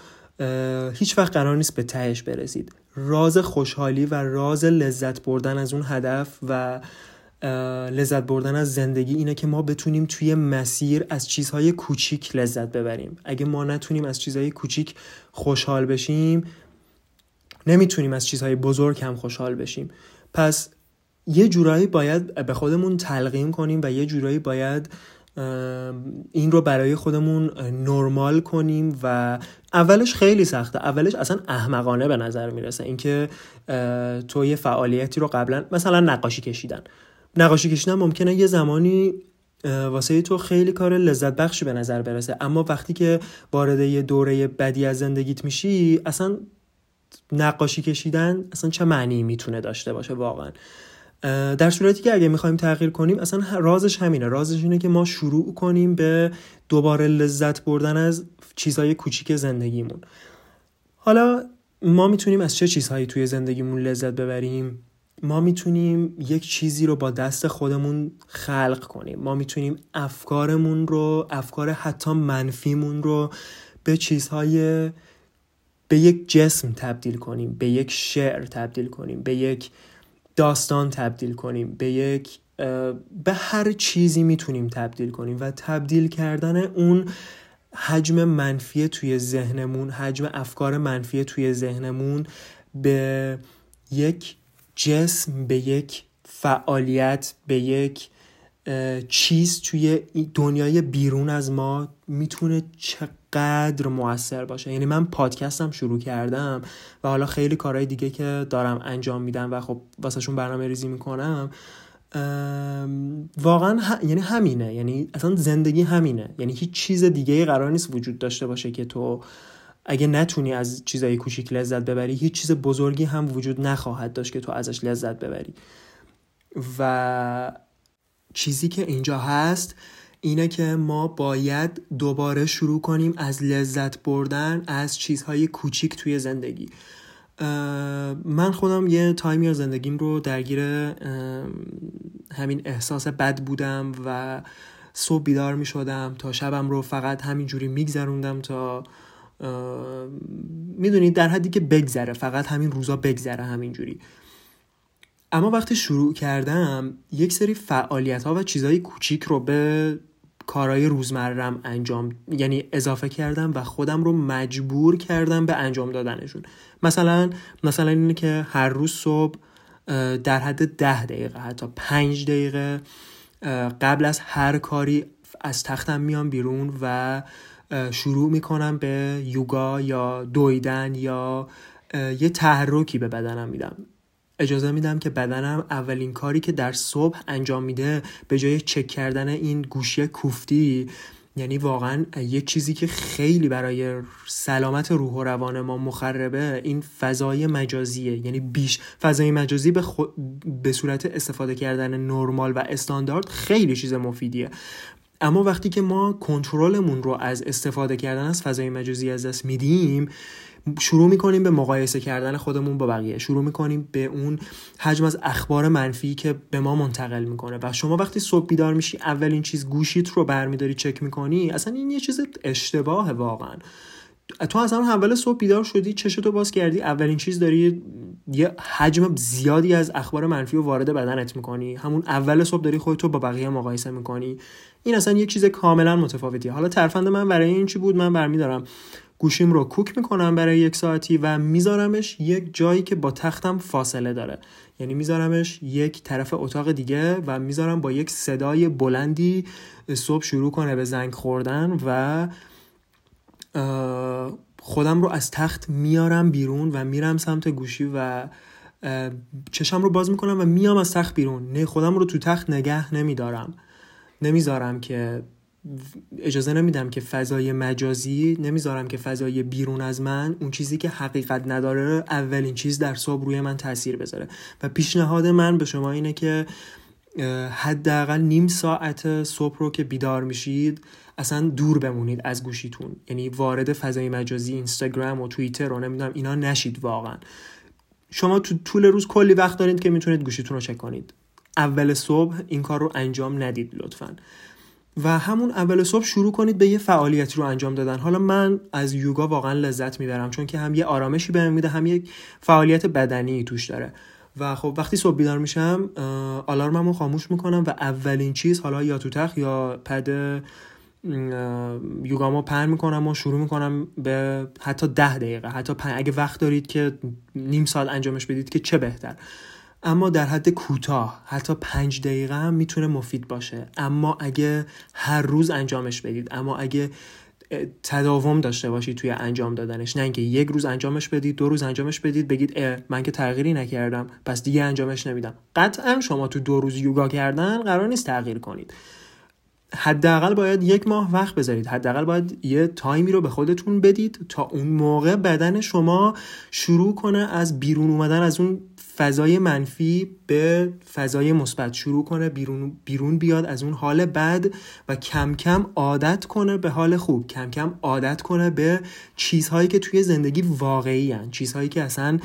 S1: هیچ وقت قرار نیست به تهش برسید. راز خوشحالی و راز لذت بردن از اون هدف و لذت بردن از زندگی اینه که ما بتونیم توی مسیر از چیزهای کوچیک لذت ببریم. اگه ما نتونیم از چیزهای کوچیک خوشحال بشیم نمی‌تونیم از چیزهای بزرگ هم خوشحال بشیم. پس یه جورایی باید به خودمون تلقیم کنیم و یه جورایی باید این رو برای خودمون نرمال کنیم و اولش خیلی سخته. اولش اصلا احمقانه به نظر می‌رسه. اینکه تو یه فعالیتی رو قبلا مثلا نقاشی کشیدن. نقاشی کشیدن ممکنه یه زمانی واسه تو خیلی کار لذت بخشی به نظر برسه. اما وقتی که وارد یه دوره بدی از زندگیت میشی اصلا نقاشی کشیدن اصلا چه معنی می‌تونه داشته باشه واقعا؟ در صورتی که اگه می‌خوایم تغییر کنیم اصلا رازش همینه. رازش اینه که ما شروع کنیم به دوباره لذت بردن از چیزهای کوچیک زندگیمون. حالا ما می‌تونیم از چه چیزهایی توی زندگیمون لذت ببریم؟ ما می‌تونیم یک چیزی رو با دست خودمون خلق کنیم. ما می‌تونیم افکارمون رو افکار حتی منفیمون رو به چیزهای به یک جسم تبدیل کنیم به یک شعر تبدیل کنیم به یک داستان تبدیل کنیم. به یک به هر چیزی می‌تونیم تبدیل کنیم و تبدیل کردن اون حجم منفی توی ذهنمون حجم افکار منفی توی ذهنمون به یک جسم به یک فعالیت به یک چیز توی دنیای بیرون از ما می‌تونه چقدر موثر باشه. یعنی من پادکستم شروع کردم و حالا خیلی کارهای دیگه که دارم انجام میدم و خب واسهشون برنامه ریزی می‌کنم واقعا یعنی همینه. یعنی اصلا زندگی همینه. یعنی هیچ چیز دیگه قرار نیست وجود داشته باشه که تو اگه نتونی از چیزای کوچیک لذت ببری هیچ چیز بزرگی هم وجود نخواهد داشت که تو ازش لذت ببری. و چیزی که اینجا هست اینه که ما باید دوباره شروع کنیم از لذت بردن از چیزهای کوچیک توی زندگی. من خودم یه تایمی از زندگیم رو درگیر همین احساس بد بودم و صبح بیدار می شدم تا شبم رو فقط همینجوری میگذروندم تا می‌دونید در حدی که بگذره فقط همین روزا بگذره همینجوری اما وقتی شروع کردم یک سری فعالیت ها و چیزهای کوچیک رو به کارهای روزمرم انجام یعنی اضافه کردم و خودم رو مجبور کردم به انجام دادنشون. مثلا مثلا اینه که هر روز صبح در حد ده دقیقه حتی پنج دقیقه قبل از هر کاری از تختم میام بیرون و شروع می‌کنم به یوگا یا دویدن یا یه تحرکی به بدنم میدم. اجازه میدم که بدنم اولین کاری که در صبح انجام میده به جای چک کردن این گوشی کوفتی یعنی واقعا یک چیزی که خیلی برای سلامت روح و روان ما مخربه این فضای مجازیه. یعنی بیش فضای مجازی به, به صورت استفاده کردن نرمال و استاندارد خیلی چیز مفیدیه. اما وقتی که ما کنترلمون رو از استفاده کردن از فضای مجازی از دست میدیم شروع می‌کنیم به مقایسه کردن خودمون با بقیه. شروع می‌کنیم به اون حجم از اخبار منفی که به ما منتقل می‌کنه. و شما وقتی صبح بیدار میشی اولین چیز گوشیت رو برمیداری چک می‌کنی اصلا این یه چیز اشتباه واقعا. تو از همون اول صبح بیدار شدی چشتو باز کردی اولین چیز داری یه حجم زیادی از اخبار منفی رو وارد بدنت می‌کنی. همون اول صبح داری خودتو با بقیه مقایسه می‌کنی. این اصلا یه چیز کاملا متفاوتیه. حالا ترفند من برای این چی بود؟ من برمیدارم. گوشیم رو کوک می‌کنم برای یک ساعتی و میذارمش یک جایی که با تختم فاصله داره. یعنی میذارمش یک طرف اتاق دیگه و می‌ذارم با یک صدای بلندی صبح شروع کنه به زنگ خوردن و خودم رو از تخت میارم بیرون و میرم سمت گوشی و چشم رو باز می‌کنم و میام از تخت بیرون. نه خودم رو تو تخت نگه نمیدارم. نمی‌ذارم که اجازه نمیدم که فضای مجازی نمی‌ذارم که فضای بیرون از من اون چیزی که حقیقت نداره اولین چیز در صبح روی من تاثیر بذاره. و پیشنهاد من به شما اینه که حداقل نیم ساعت صبح رو که بیدار میشید اصلا دور بمونید از گوشیتون. یعنی وارد فضای مجازی اینستاگرام و توییتر و نمی‌دونم اینا نشید واقعا. شما تو طول روز کلی وقت دارید که می‌تونید گوشیتون رو چک کنید. اول صبح این کار رو انجام ندید لطفا. و همون اول صبح شروع کنید به یه فعالیتی رو انجام دادن. حالا من از یوگا واقعا لذت می‌برم چون که هم یه آرامشی بهم میده هم یک فعالیت بدنی توش داره. و خب وقتی صبح بیدار میشم آلارممو خاموش می‌کنم و اولین چیز حالا یا تو تخت یا پد یوگامو پر می‌کنم و شروع می‌کنم به حتی ده دقیقه حتی اگه وقت دارید که نیم سال انجامش بدید که چه بهتر. اما در حد کوتاه حتی پنج دقیقه هم می‌تونه مفید باشه. اما اگه هر روز انجامش بدید اما اگه تداوم داشته باشید توی انجام دادنش نه اینکه یک روز انجامش بدید دو روز انجامش بدید بگید من که تغییری نکردم پس دیگه انجامش نمیدم. قطعا شما تو دو روز یوگا کردن قرار نیست تغییر کنید. حداقل باید یک ماه وقت بذارید. حداقل باید یه تایمی رو به خودتون بدید تا اون موقع بدن شما شروع کنه از بیرون اومدن از اون فضای منفی به فضای مثبت شروع کنه بیرون بیرون بیاد از اون حال بد و کم کم عادت کنه به حال خوب کم کم عادت کنه به چیزهایی که توی زندگی واقعی هن. چیزهایی که اصلا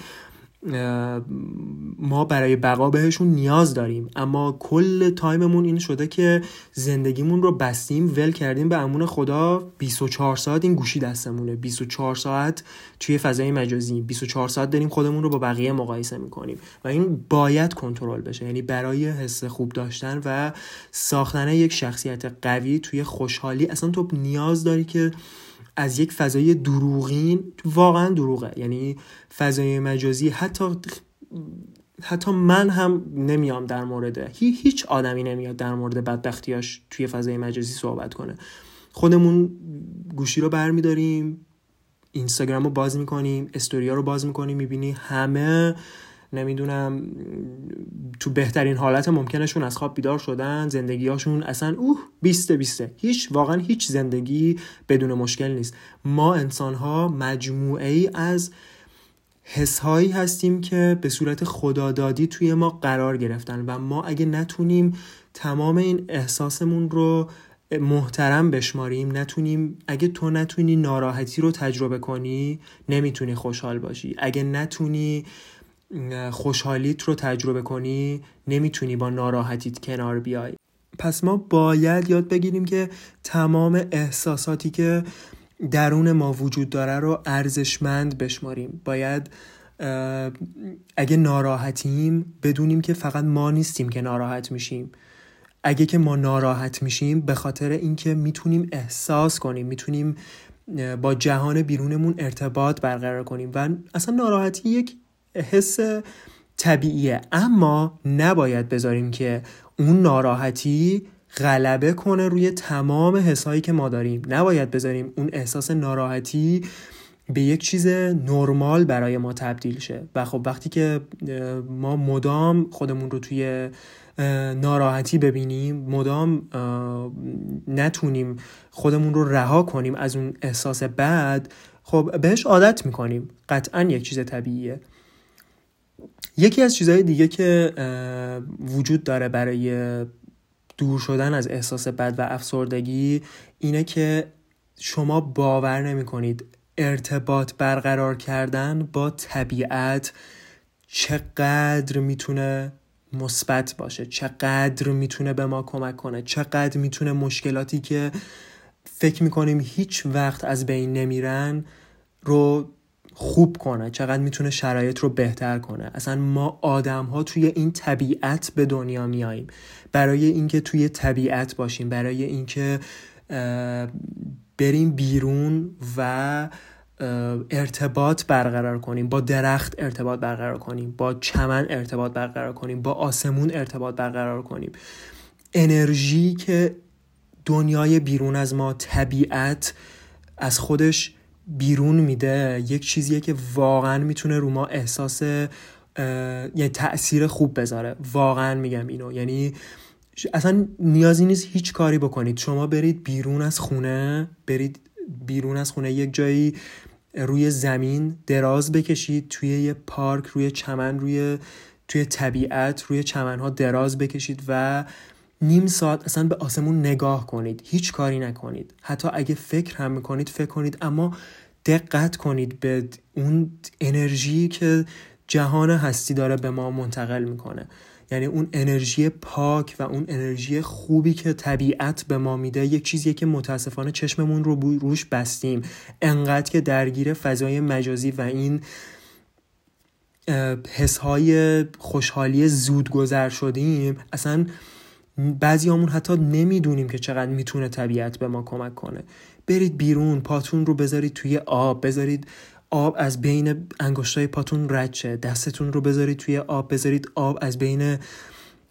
S1: ما برای بقا بهشون نیاز داریم. اما کل تایممون این شده که زندگیمون رو بستیم ول کردیم به امون خدا. 24 ساعت این گوشی دستمونه. 24 ساعت توی فضای مجازی. 24 ساعت داریم خودمون رو با بقیه مقایسه می‌کنیم. و این باید کنترل بشه. یعنی برای حس خوب داشتن و ساختن یک شخصیت قوی توی خوشحالی. اصلا تو نیاز داری که از یک فضای دروغین واقعا دروغه. یعنی فضای مجازی حتی حتی من هم نمیام در مورد هیچ آدمی نمیاد در مورد بدبختیاش توی فضای مجازی صحبت کنه. خودمون گوشی رو برمیداریم اینستاگرام رو باز می‌کنیم استوریا رو باز می‌کنیم می‌بینی همه نمی‌دونم تو بهترین حالت ممکنشون از خواب بیدار شدن زندگیاشون اصلا اوه بیسته بیسته. هیچ واقعا هیچ زندگی بدون مشکل نیست. ما انسان ها مجموعه ای از حسهایی هستیم که به صورت خدادادی توی ما قرار گرفتن و ما اگه نتونیم تمام این احساسمون رو محترم بشماریم نتونیم اگه تو نتونی ناراحتی رو تجربه کنی نمی‌تونی خوشحال باشی. اگه نتونی خوشحالیت رو تجربه کنی نمی‌تونی با ناراحتیت کنار بیای. پس ما باید یاد بگیریم که تمام احساساتی که درون ما وجود داره رو ارزشمند بشماریم. باید اگه ناراحتیم بدونیم که فقط ما نیستیم که ناراحت میشیم. اگه که ما ناراحت میشیم به خاطر اینکه می‌تونیم احساس کنیم می‌تونیم با جهان بیرونمون ارتباط برقرار کنیم. و اصلا ناراحتی یک حس طبیعیه. اما نباید بذاریم که اون ناراحتی غلبه کنه روی تمام حسایی که ما داریم. نباید بذاریم اون احساس ناراحتی به یک چیز نرمال برای ما تبدیل شه. و خب وقتی که ما مدام خودمون رو توی ناراحتی ببینیم مدام نتونیم خودمون رو رها کنیم از اون احساس بد خب بهش عادت می‌کنیم. قطعا یک چیز طبیعیه. یکی از چیزهای دیگه که وجود داره برای دور شدن از احساس بد و افسردگی اینه که شما باور نمی کنید ارتباط برقرار کردن با طبیعت چقدر می‌تونه مثبت باشه چقدر می‌تونه به ما کمک کنه چقدر می‌تونه مشکلاتی که فکر می‌کنیم هیچ وقت از بین نمیرن رو خوب کنه چقدر می‌تونه شرایط رو بهتر کنه. اصلا ما آدم ها توی این طبیعت به دنیا میاییم. برای اینکه توی طبیعت باشیم برای اینکه بریم بیرون و ارتباط برقرار کنیم. با درخت ارتباط برقرار کنیم با چمن ارتباط برقرار کنیم با آسمون ارتباط برقرار کنیم. انرژی که دنیای بیرون از ما طبیعت از خودش بیرون میده یک چیزیه که واقعا می‌تونه رو ما احساس یه تاثیر خوب بذاره. واقعا میگم اینو. یعنی اصلا نیازی نیست هیچ کاری بکنید. شما برید بیرون از خونه برید بیرون از خونه یک جایی روی زمین دراز بکشید توی یه پارک روی چمن روی توی طبیعت روی چمنها دراز بکشید و نیم ساعت اصلا به آسمون نگاه کنید. هیچ کاری نکنید. حتی اگه فکر هم می‌کنید فکر کنید. اما دقت کنید به اون انرژی که جهان هستی داره به ما منتقل می‌کنه. یعنی اون انرژی پاک و اون انرژی خوبی که طبیعت به ما میده یک چیزیه که متاسفانه چشممون رو روش بستیم. انقدر که درگیر فضای مجازی و این حسهای خوشحالی زود گذر شدیم اصلا بعضی همون حتی نمی‌دونیم که چقدر می‌تونه طبیعت به ما کمک کنه. برید بیرون پاتون رو بذارید توی آب بذارید آب از بین انگشتای پاتون رد شه. دستتون رو بذارید توی آب بذارید آب از بین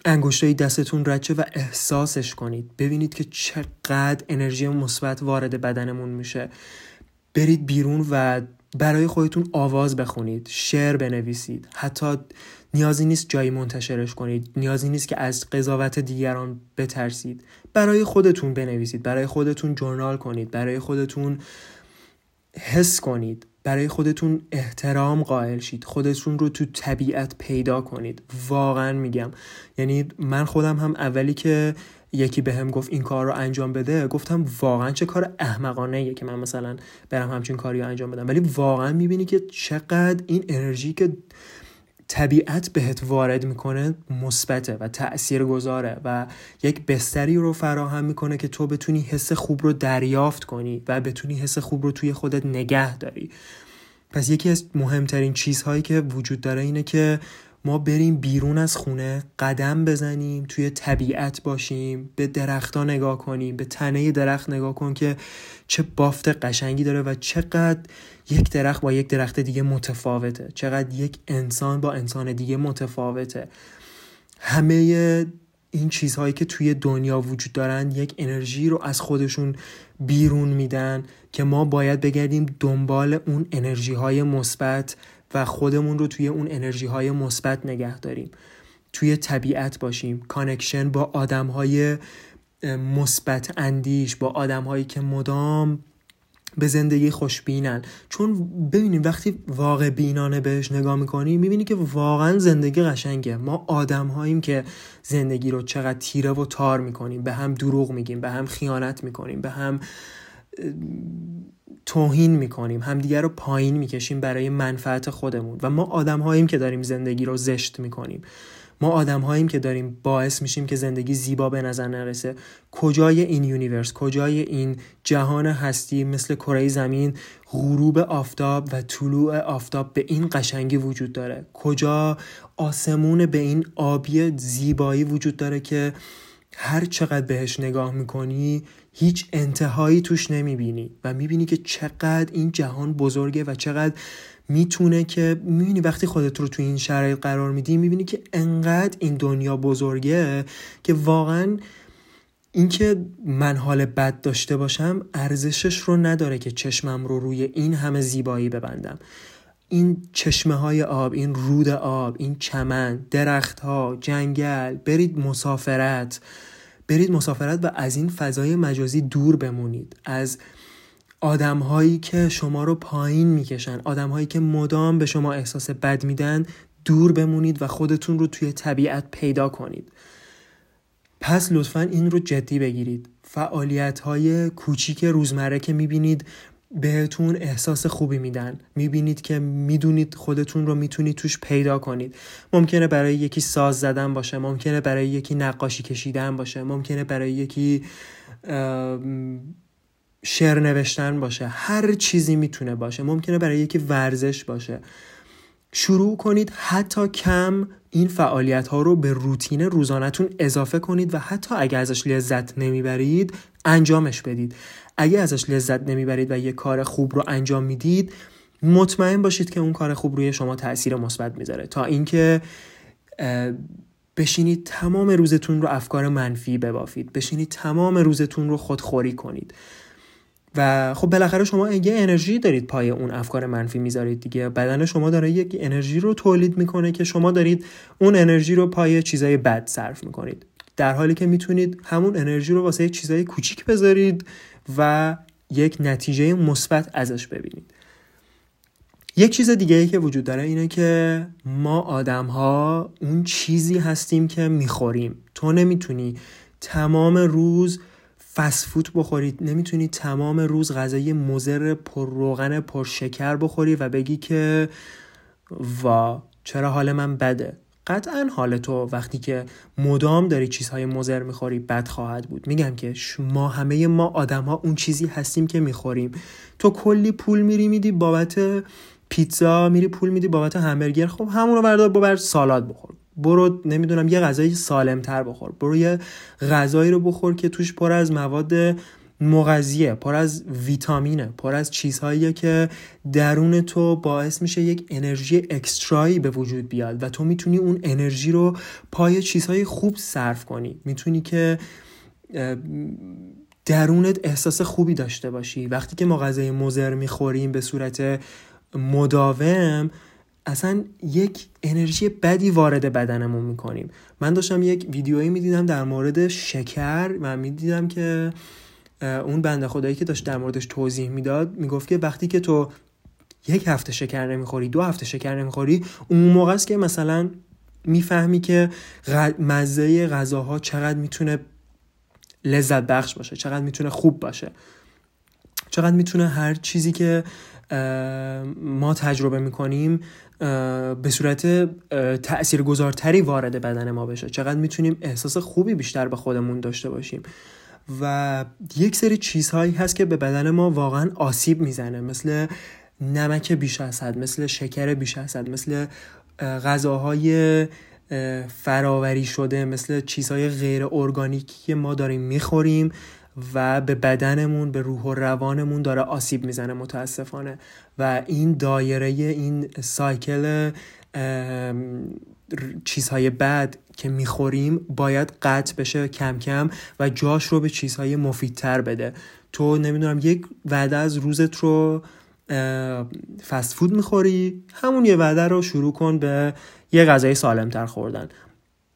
S1: انگشتای دستتون رد شه و احساسش کنید. ببینید که چقدر انرژی مثبت وارد بدنمون میشه. برید بیرون و برای خودتون آواز بخونید شعر بنویسید. حتی نیازی نیست جایی منتشرش کنید. نیازی نیست که از قضاوت دیگران بترسید. برای خودتون بنویسید. برای خودتون جورنال کنید. برای خودتون حس کنید. برای خودتون احترام قائل شید. خودتون رو تو طبیعت پیدا کنید. واقعا میگم. یعنی من خودم هم اولی که یکی به گفت این کار رو انجام بده گفتم واقعا چه کار احمقانه ایه که من مثلا برم همچین کاری رو انجام بدم. ولی واقعا می‌بینی که چقدر این انرژی که طبیعت بهت وارد می‌کنه مثبته و تأثیر گذاره و یک بستری رو فراهم می‌کنه که تو بتونی حس خوب رو دریافت کنی و بتونی حس خوب رو توی خودت نگه داری. پس یکی از مهمترین چیزهایی که وجود داره اینه که ما بریم بیرون از خونه قدم بزنیم توی طبیعت باشیم به درختها نگاه کنیم به تنه درخت نگاه کن که چه بافت قشنگی داره و چقدر یک درخت با یک درخت دیگه متفاوته. چقدر یک انسان با انسان دیگه متفاوته. همه این چیزهایی که توی دنیا وجود دارن یک انرژی رو از خودشون بیرون میدن که ما باید بگردیم دنبال اون انرژی های مثبت و خودمون رو توی اون انرژی های مثبت نگه داریم. توی طبیعت باشیم. connection با آدم های مثبت اندیش با آدم هایی که مدام به زندگی خوشبینن. چون ببینیم وقتی واقع بینانه بهش نگاه می‌کنیم می‌بینی که واقعا زندگی قشنگه. ما آدم هاییم که زندگی رو چقدر تیره و تار می‌کنیم به هم دروغ میگیم به هم خیانت می‌کنیم به هم توهین می‌کنیم همدیگر رو پایین می‌کشیم برای منفعت خودمون. و ما آدم هاییم که داریم زندگی رو زشت می‌کنیم. ما آدم هاییم که داریم باعث میشیم که زندگی زیبا به نظر نرسه. کجای این یونیورس؟ کجای این جهان هستی مثل کره زمین غروب آفتاب و طلوع آفتاب به این قشنگی وجود داره؟ کجا آسمون به این آبی زیبایی وجود داره که هر چقدر بهش نگاه می‌کنی هیچ انتهایی توش نمی‌بینی و می‌بینی که چقدر این جهان بزرگه و چقدر می‌تونه که می‌بینی وقتی خودت رو تو این شرایط قرار میدی می‌بینی که انقدر این دنیا بزرگه که واقعا اینکه من حال بد داشته باشم ارزشش رو نداره که چشمم رو روی این همه زیبایی ببندم. این چشمه های آب این رود آب این چمن درخت ها جنگل برید مسافرت. برید مسافرت و از این فضای مجازی دور بمونید. از آدم هایی که شما رو پایین می‌کشن آدم هایی که مدام به شما احساس بد میدن دور بمونید و خودتون رو توی طبیعت پیدا کنید. پس لطفا این رو جدی بگیرید. فعالیت های کوچیک روزمره که می‌بینید بهتون احساس خوبی میدن. می‌بینید که می‌دونید خودتون رو می‌تونید توش پیدا کنید. ممکنه برای یکی ساز زدن باشه ممکنه برای یکی نقاشی کشیدن باشه ممکنه برای یکی شعر نوشتن باشه. هر چیزی می‌تونه باشه. ممکنه برای یکی ورزش باشه. شروع کنید حتی کم این فعالیت ها رو به روتین روزانهتون اضافه کنید و حتی اگر ازش لذت نمی‌برید انجامش بدید. اگه ازش لذت نمی‌برید و یه کار خوب رو انجام می‌دید مطمئن باشید که اون کار خوب روی شما تاثیر مثبت می‌ذاره. تا اینکه بشینید تمام روزتون رو افکار منفی ببافید. بشینید تمام روزتون رو خودخوری کنید. و خب بالاخره شما یه انرژی دارید پای اون افکار منفی می‌ذارید دیگه. بدن شما داره یک انرژی رو تولید می‌کنه که شما دارید اون انرژی رو پای چیزای بد صرف می‌کنید. در حالی که می‌تونید همون انرژی رو واسه چیزای کوچیک بذارید. و یک نتیجه مثبت ازش ببینید. یک چیز دیگه ای که وجود داره اینه که ما آدم ها اون چیزی هستیم که می‌خوریم. تو نمی‌تونی تمام روز فسفوت بخورید نمی‌تونی تمام روز غذای مزر پر روغن پر شکر بخوری و بگی که وا چرا حال من بده؟ قطعا حال تو وقتی که مدام داری چیزهای مزر می‌خوری بد خواهد بود. میگم که ما همه ما آدم ها اون چیزی هستیم که می‌خوریم. تو کلی پول میری میدی بابت پیتزا میری پول میدی بابت همبرگر. خب همونو بردار ببر سالاد بخور. برو نمی‌دونم یه غذای سالمتر بخور. برو یه غذایی رو بخور که توش پر از مواد مغذیه پر از ویتامینه پر از چیزهایی که درون تو باعث میشه یک انرژی اکسترایی به وجود بیاد و تو می‌تونی اون انرژی رو پای چیزهای خوب صرف کنی. می‌تونی که درونت احساس خوبی داشته باشی. وقتی که ما مزر می‌خوریم به صورت مداوم اصلا یک انرژی بدی وارد بدنمون می‌کنیم. من داشتم یک ویدیویی می‌دیدم در مورد شکر و می‌دیدم که اون بنده خدایی که داشت در موردش توضیح می‌داد می‌گفت که وقتی که تو یک هفته شکر نمی‌خوری دو هفته شکر نمی‌خوری اون موقع است که مثلا می‌فهمی که مزه غذاها چقدر می‌تونه لذت بخش باشه چقدر می‌تونه خوب باشه. چقدر می‌تونه هر چیزی که ما تجربه می‌کنیم به صورت تاثیرگذارتری وارد بدن ما بشه. چقدر می‌تونیم احساس خوبی بیشتر به خودمون داشته باشیم. و یک سری چیزهایی هست که به بدن ما واقعا آسیب می‌زنه. مثل نمک بیش از حد مثل شکر بیش از حد مثل غذاهای فراوری شده مثل چیزهای غیر ارگانیکی که ما داریم می‌خوریم و به بدنمون به روح و روانمون داره آسیب می‌زنه متاسفانه. و این دایره این سایکل چیزهای بد که می‌خوریم باید قطع بشه کم کم و جاش رو به چیزهای مفیدتر بده. تو نمی‌دونم یک وعده از روزت رو فست فود می‌خوری همون یه وعده رو شروع کن به یه غذای سالمتر خوردن.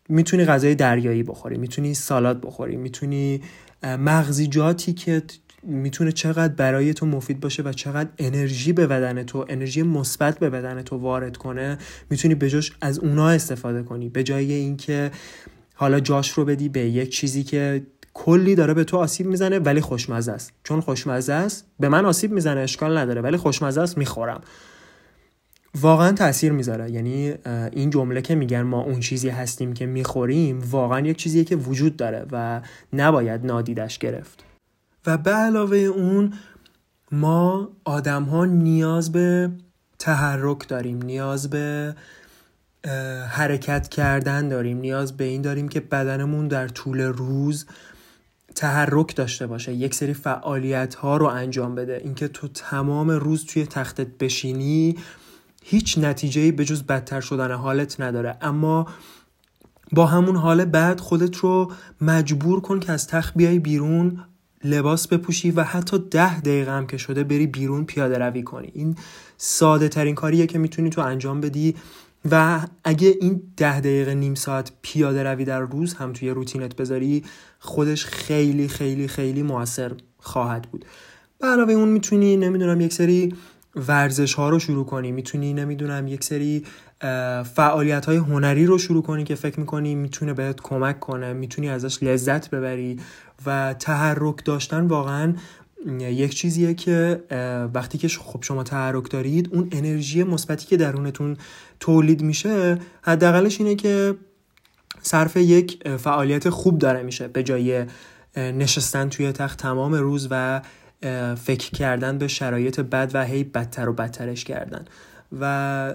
S1: می‌تونی غذای دریایی بخوری می‌تونی سالاد بخوری می‌تونی مغزیجاتی که می‌تونه چقدر برای تو مفید باشه و چقدر انرژی به بدن تو انرژی مثبت به بدن تو وارد کنه می‌تونی به جاش از اونا استفاده کنی. به جای اینکه حالا جاش رو بدی به یک چیزی که کلی داره به تو آسیب می‌زنه ولی خوشمزه است. چون خوشمزه است به من آسیب می‌زنه اشکال نداره ولی خوشمزه است می‌خورم. واقعا تاثیر می‌ذاره. یعنی این جمله که میگن ما اون چیزی هستیم که می‌خوریم واقعا یک چیزیه که وجود داره و نباید نادیدش گرفت. و به علاوه اون ما آدم ها نیاز به تحرک داریم نیاز به حرکت کردن داریم نیاز به این داریم که بدنمون در طول روز تحرک داشته باشه یک سری فعالیت ها رو انجام بده. اینکه تو تمام روز توی تختت بشینی هیچ نتیجه به جز بدتر شدن حالت نداره. اما با همون حال بعد خودت رو مجبور کن که از تخت بیای بیرون لباس بپوشی و حتی ده دقیقه هم که شده بری بیرون پیاده روی کنی. این ساده ترین کاریه که می‌تونی تو انجام بدی و اگه این ده دقیقه نیم ساعت پیاده روی در روز هم توی روتینت بذاری خودش خیلی خیلی خیلی موثر خواهد بود. علاوه اون می‌تونی نمی‌دونم یک سری ورزش ها رو شروع کنی. می‌تونی نمی‌دونم یک سری فعالیت های هنری رو شروع کنی که فکر می‌کنی می‌تونه بهت کمک کنه. می‌تونی ازش لذت ببری. و تحرک داشتن واقعا یک چیزیه که وقتی که خب شما تحرک دارید اون انرژی مثبتی که درونتون تولید میشه حداقلش اینه که صرف یک فعالیت خوب داره میشه. به جای نشستن توی تخت تمام روز و فکر کردن به شرایط بد و هی بدتر و بدترش کردن. و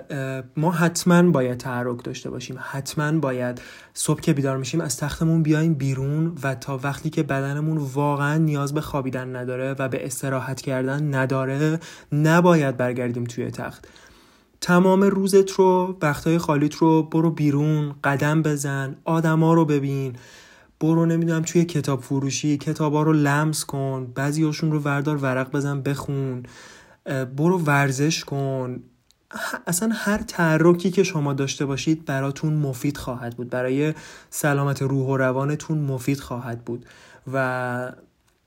S1: ما حتما باید تحرک داشته باشیم. حتما باید صبح که بیدار میشیم از تختمون بیایم بیرون و تا وقتی که بدنمون واقعا نیاز به خوابیدن نداره و به استراحت کردن نداره نباید برگردیم توی تخت. تمام روزت رو وقتهای خالیت رو برو بیرون قدم بزن آدما رو ببین. برو نمی‌دونم توی کتاب فروشی کتابا رو لمس کن بعضیاشون رو وردار ورق بزن بخون. برو ورزش کن. اصلا هر تحرکی که شما داشته باشید براتون مفید خواهد بود. برای سلامت روح و روانتون مفید خواهد بود. و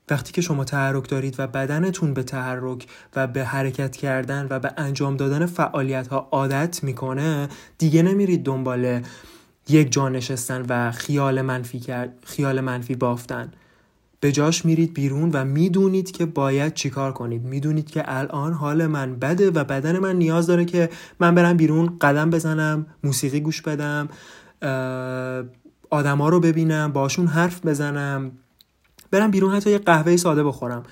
S1: وقتی که شما تحرک دارید و بدنتون به تحرک و به حرکت کردن و به انجام دادن فعالیت ها عادت می‌کنه دیگه نمیرید دنبال یک جا نشستن و خیال منفی, کرد، خیال منفی بافتن. به جاش میرید بیرون و می‌دونید که باید چیکار کنید. می‌دونید که الان حال من بده و بدن من نیاز داره که من برم بیرون قدم بزنم موسیقی گوش بدم آدما رو ببینم باشون حرف بزنم. برم بیرون حتی یه قهوه ساده بخورم.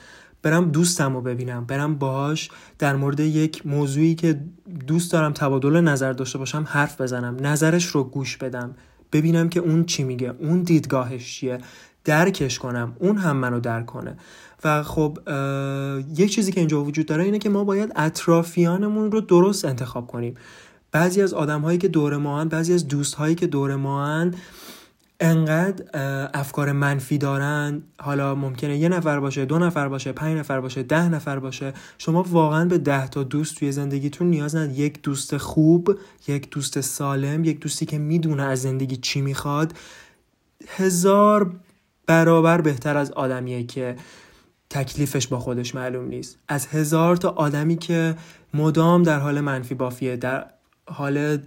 S1: برم دوستم رو ببینم. برم باهاش در مورد یک موضوعی که دوست دارم تبادل نظر داشته باشم حرف بزنم. نظرش رو گوش بدم. ببینم که اون چی میگه. اون دیدگاهش چیه. درکش کنم. اون هم منو درک کنه. و خب یک چیزی که اینجا وجود داره اینه که ما باید اطرافیانمون رو درست انتخاب کنیم. بعضی از آدم هایی که دور ما بعضی از دوست هایی که دور ما انقدر افکار منفی دارن. حالا ممکنه یه نفر باشه دو نفر باشه پنج نفر باشه ده نفر باشه. شما واقعا به ده تا دوست توی زندگیتون نیاز ندارید. یک دوست خوب یک دوست سالم یک دوستی که می‌دونه از زندگی چی می‌خواد. هزار برابر بهتر از آدمیه که تکلیفش با خودش معلوم نیست. از هزار تا آدمی که مدام در حال منفی بافیه در حال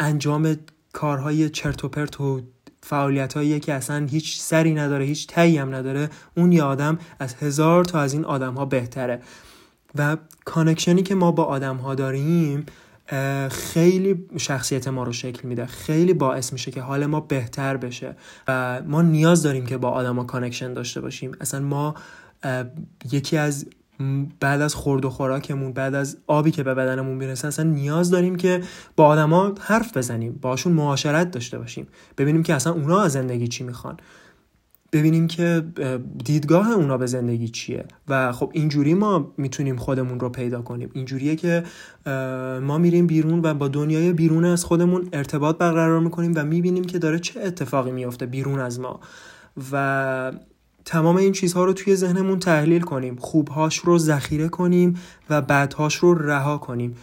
S1: انجام کارهای چرت و پرت و فعالیت هایی که اصلا هیچ سری نداره هیچ تهی هم نداره اون یه آدم از هزار تا از این آدم ها بهتره. و connection ی که ما با آدم ها داریم خیلی شخصیت ما رو شکل میده. خیلی باعث میشه که حال ما بهتر بشه. و ما نیاز داریم که با آدما connection داشته باشیم. اصلا ما یکی از بعد از خورد و خوراکمون بعد از آبی که به بدنمون می‌رسه اصلا نیاز داریم که با آدما حرف بزنیم. باشون معاشرت داشته باشیم. ببینیم که اصلا اونا از زندگی چی می‌خوان. ببینیم که دیدگاه اونا به زندگی چیه. و خب اینجوری ما می‌تونیم خودمون رو پیدا کنیم. اینجوریه که ما میریم بیرون و با دنیای بیرون از خودمون ارتباط برقرار می‌کنیم و می‌بینیم که داره چه اتفاقی میفته بیرون از ما. و تمام این چیزها رو توی ذهنمون تحلیل کنیم. خوبهاش رو ذخیره کنیم و بدهاش رو رها کنیم.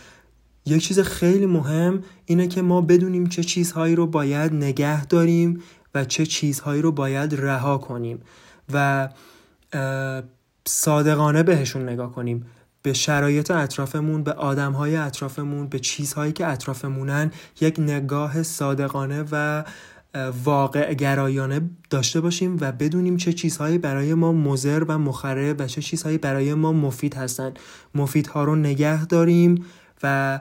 S1: یک چیز خیلی مهم اینه که ما بدونیم چه چیزهایی رو باید نگه داریم و چه چیزهایی رو باید رها کنیم و صادقانه بهشون نگاه کنیم. به شرایط اطرافمون به آدمهای اطرافمون به چیزهایی که اطرافمونن یک نگاه صادقانه و واقع گرایانه داشته باشیم و بدونیم چه چیزهایی برای ما مزر و مخرب و چه چیزهایی برای ما مفید هستن. مفیدها رو نگه داریم و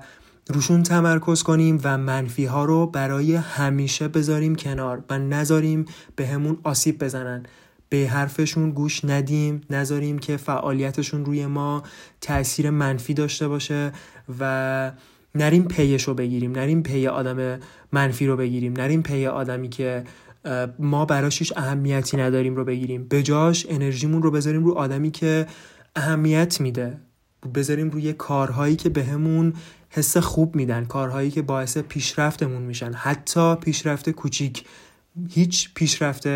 S1: روشون تمرکز کنیم و منفی ها رو برای همیشه بذاریم کنار و نذاریم به همون آسیب بزنن. به حرفشون گوش ندیم نذاریم که فعالیتشون روی ما تاثیر منفی داشته باشه و نریم پیش رو بگیریم نریم پی آدم منفی رو بگیریم نریم پی آدمی که ما براش هیچ اهمیتی نداریم رو بگیریم. به جاش انرژیمون رو بذاریم رو آدمی که اهمیت میده. بذاریم روی کارهایی که بهمون به حس خوب میدن کارهایی که باعث پیشرفتمون میشن. حتی پیشرفت کوچیک. هیچ پیشرفت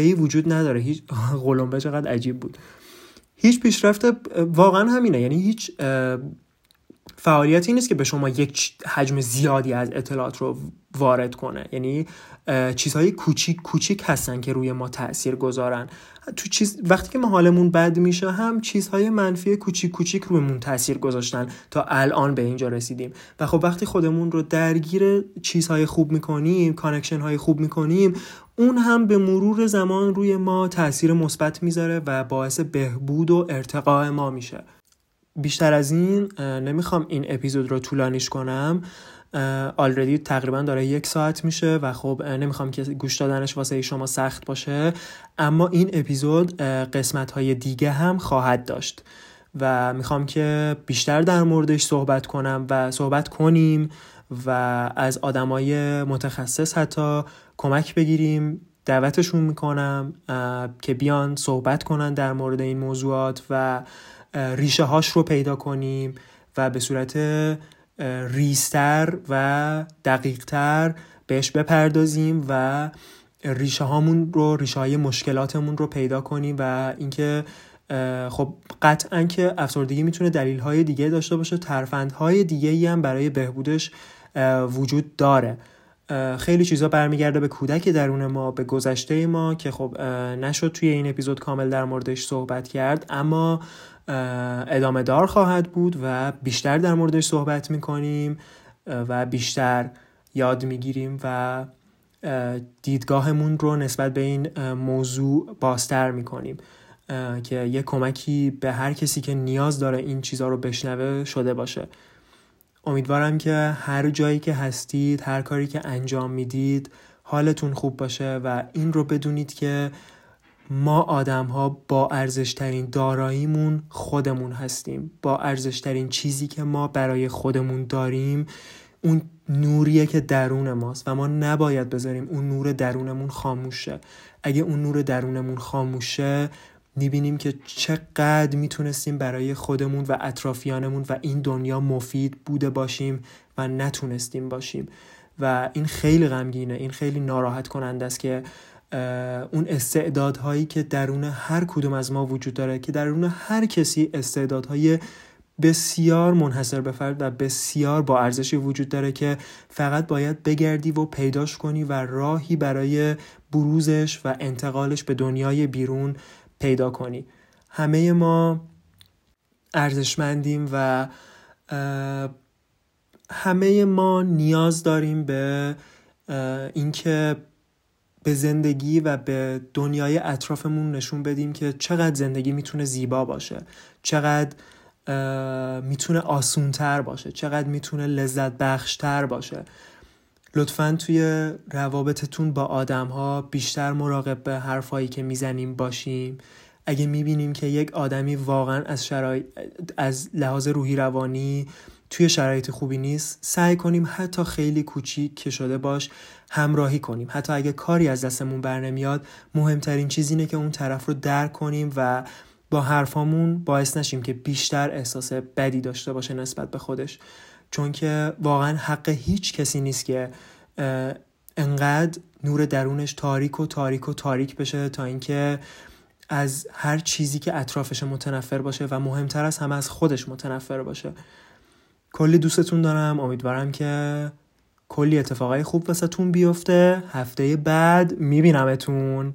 S1: ای وجود نداره. هیچ قلمبه چقدر عجیب بود. هیچ پیشرفت واقعا همینه. یعنی هیچ فعالیتی نیست که به شما یک حجم زیادی از اطلاعات رو وارد کنه. یعنی چیزهای کوچیک کوچیک هستن که روی ما تاثیر گذارن. تو چیز وقتی که ما حالمون بد میشه هم چیزهای منفی کوچیک کوچیک رویمون تاثیر گذاشتن تا الان به اینجا رسیدیم. و خب وقتی خودمون رو درگیر چیزهای خوب می‌کنیم connection های خوب می‌کنیم اون هم به مرور زمان روی ما تاثیر مثبت می‌ذاره و باعث بهبود و ارتقاء ما میشه. بیشتر از این نمی‌خوام این اپیزود رو طولانیش کنم. آلردی تقریبا داره یک ساعت میشه و خب نمی‌خوام که گوش دادنش واسه شما سخت باشه. اما این اپیزود قسمت های دیگه هم خواهد داشت و می‌خوام که بیشتر در موردش صحبت کنم و صحبت کنیم و از آدمای متخصص حتی کمک بگیریم. دعوتشون می‌کنم که بیان صحبت کنن در مورد این موضوعات و ریشه هاش رو پیدا کنیم و به صورت ریستر و دقیقتر بهش بپردازیم و ریشه هامون رو ریشه های مشکلاتمون رو پیدا کنیم و اینکه خب قطعا که افسردگی می‌تونه دلیل های دیگه داشته باشه های دیگه ای هم برای بهبودش وجود داره. خیلی چیزا برمیگرده به کودک درون ما به گذشته ما که خب نشد توی این اپیزود کامل در موردش صحبت کرد اما ادامه دار خواهد بود و بیشتر در موردش صحبت می‌کنیم و بیشتر یاد می‌گیریم و دیدگاهمون رو نسبت به این موضوع بازتر می‌کنیم که یه کمکی به هر کسی که نیاز داره این چیزها رو بشنوه شده باشه. امیدوارم که هر جایی که هستید هر کاری که انجام می‌دید حالتون خوب باشه و این رو بدونید که ما آدم ها با ارزشترین داراییمون خودمون هستیم. با ارزشترین چیزی که ما برای خودمون داریم اون نوریه که درون ماست و ما نباید بذاریم اون نور درونمون خاموشه اگه اون نور درونمون خاموشه می‌بینیم که چقدر می‌تونستیم برای خودمون و اطرافیانمون و این دنیا مفید بوده باشیم و نتونستیم باشیم. و این خیلی غمگینه این خیلی ناراحت کننده است که اون استعدادهایی که درون هر کدوم از ما وجود داره که درون هر کسی استعدادهای بسیار منحصر به فرد و بسیار با ارزشی وجود داره که فقط باید بگردی و پیداش کنی و راهی برای بروزش و انتقالش به دنیای بیرون پیدا کنی. همه ما ارزشمندیم و همه ما نیاز داریم به اینکه به زندگی و به دنیای اطرافمون نشون بدیم که چقدر زندگی می‌تونه زیبا باشه چقدر می‌تونه آسونتر باشه چقدر می‌تونه لذت بخشتر باشه. لطفا توی روابطتون با آدم ها بیشتر مراقب به حرفایی که می‌زنیم باشیم. اگه می‌بینیم که یک آدمی واقعا از, شرای... از لحاظ روحی روانی توی شرایط خوبی نیست سعی کنیم حتی خیلی کوچیک که شده باش همراهی کنیم. حتی اگه کاری از دستمون بر نمیاد مهمترین چیز اینه که اون طرف رو درک کنیم و با حرفامون باعث نشیم که بیشتر احساس بدی داشته باشه نسبت به خودش. چون که واقعا حق هیچ کسی نیست که انقدر نور درونش تاریک و تاریک و تاریک بشه تا اینکه از هر چیزی که اطرافش متنفر باشه و مهمتر از همه از خودش متنفر باشه. کلی دوستتون دارم. امیدوارم که کلی اتفاقای خوب واسهتون بیفته. هفته بعد میبینمتون.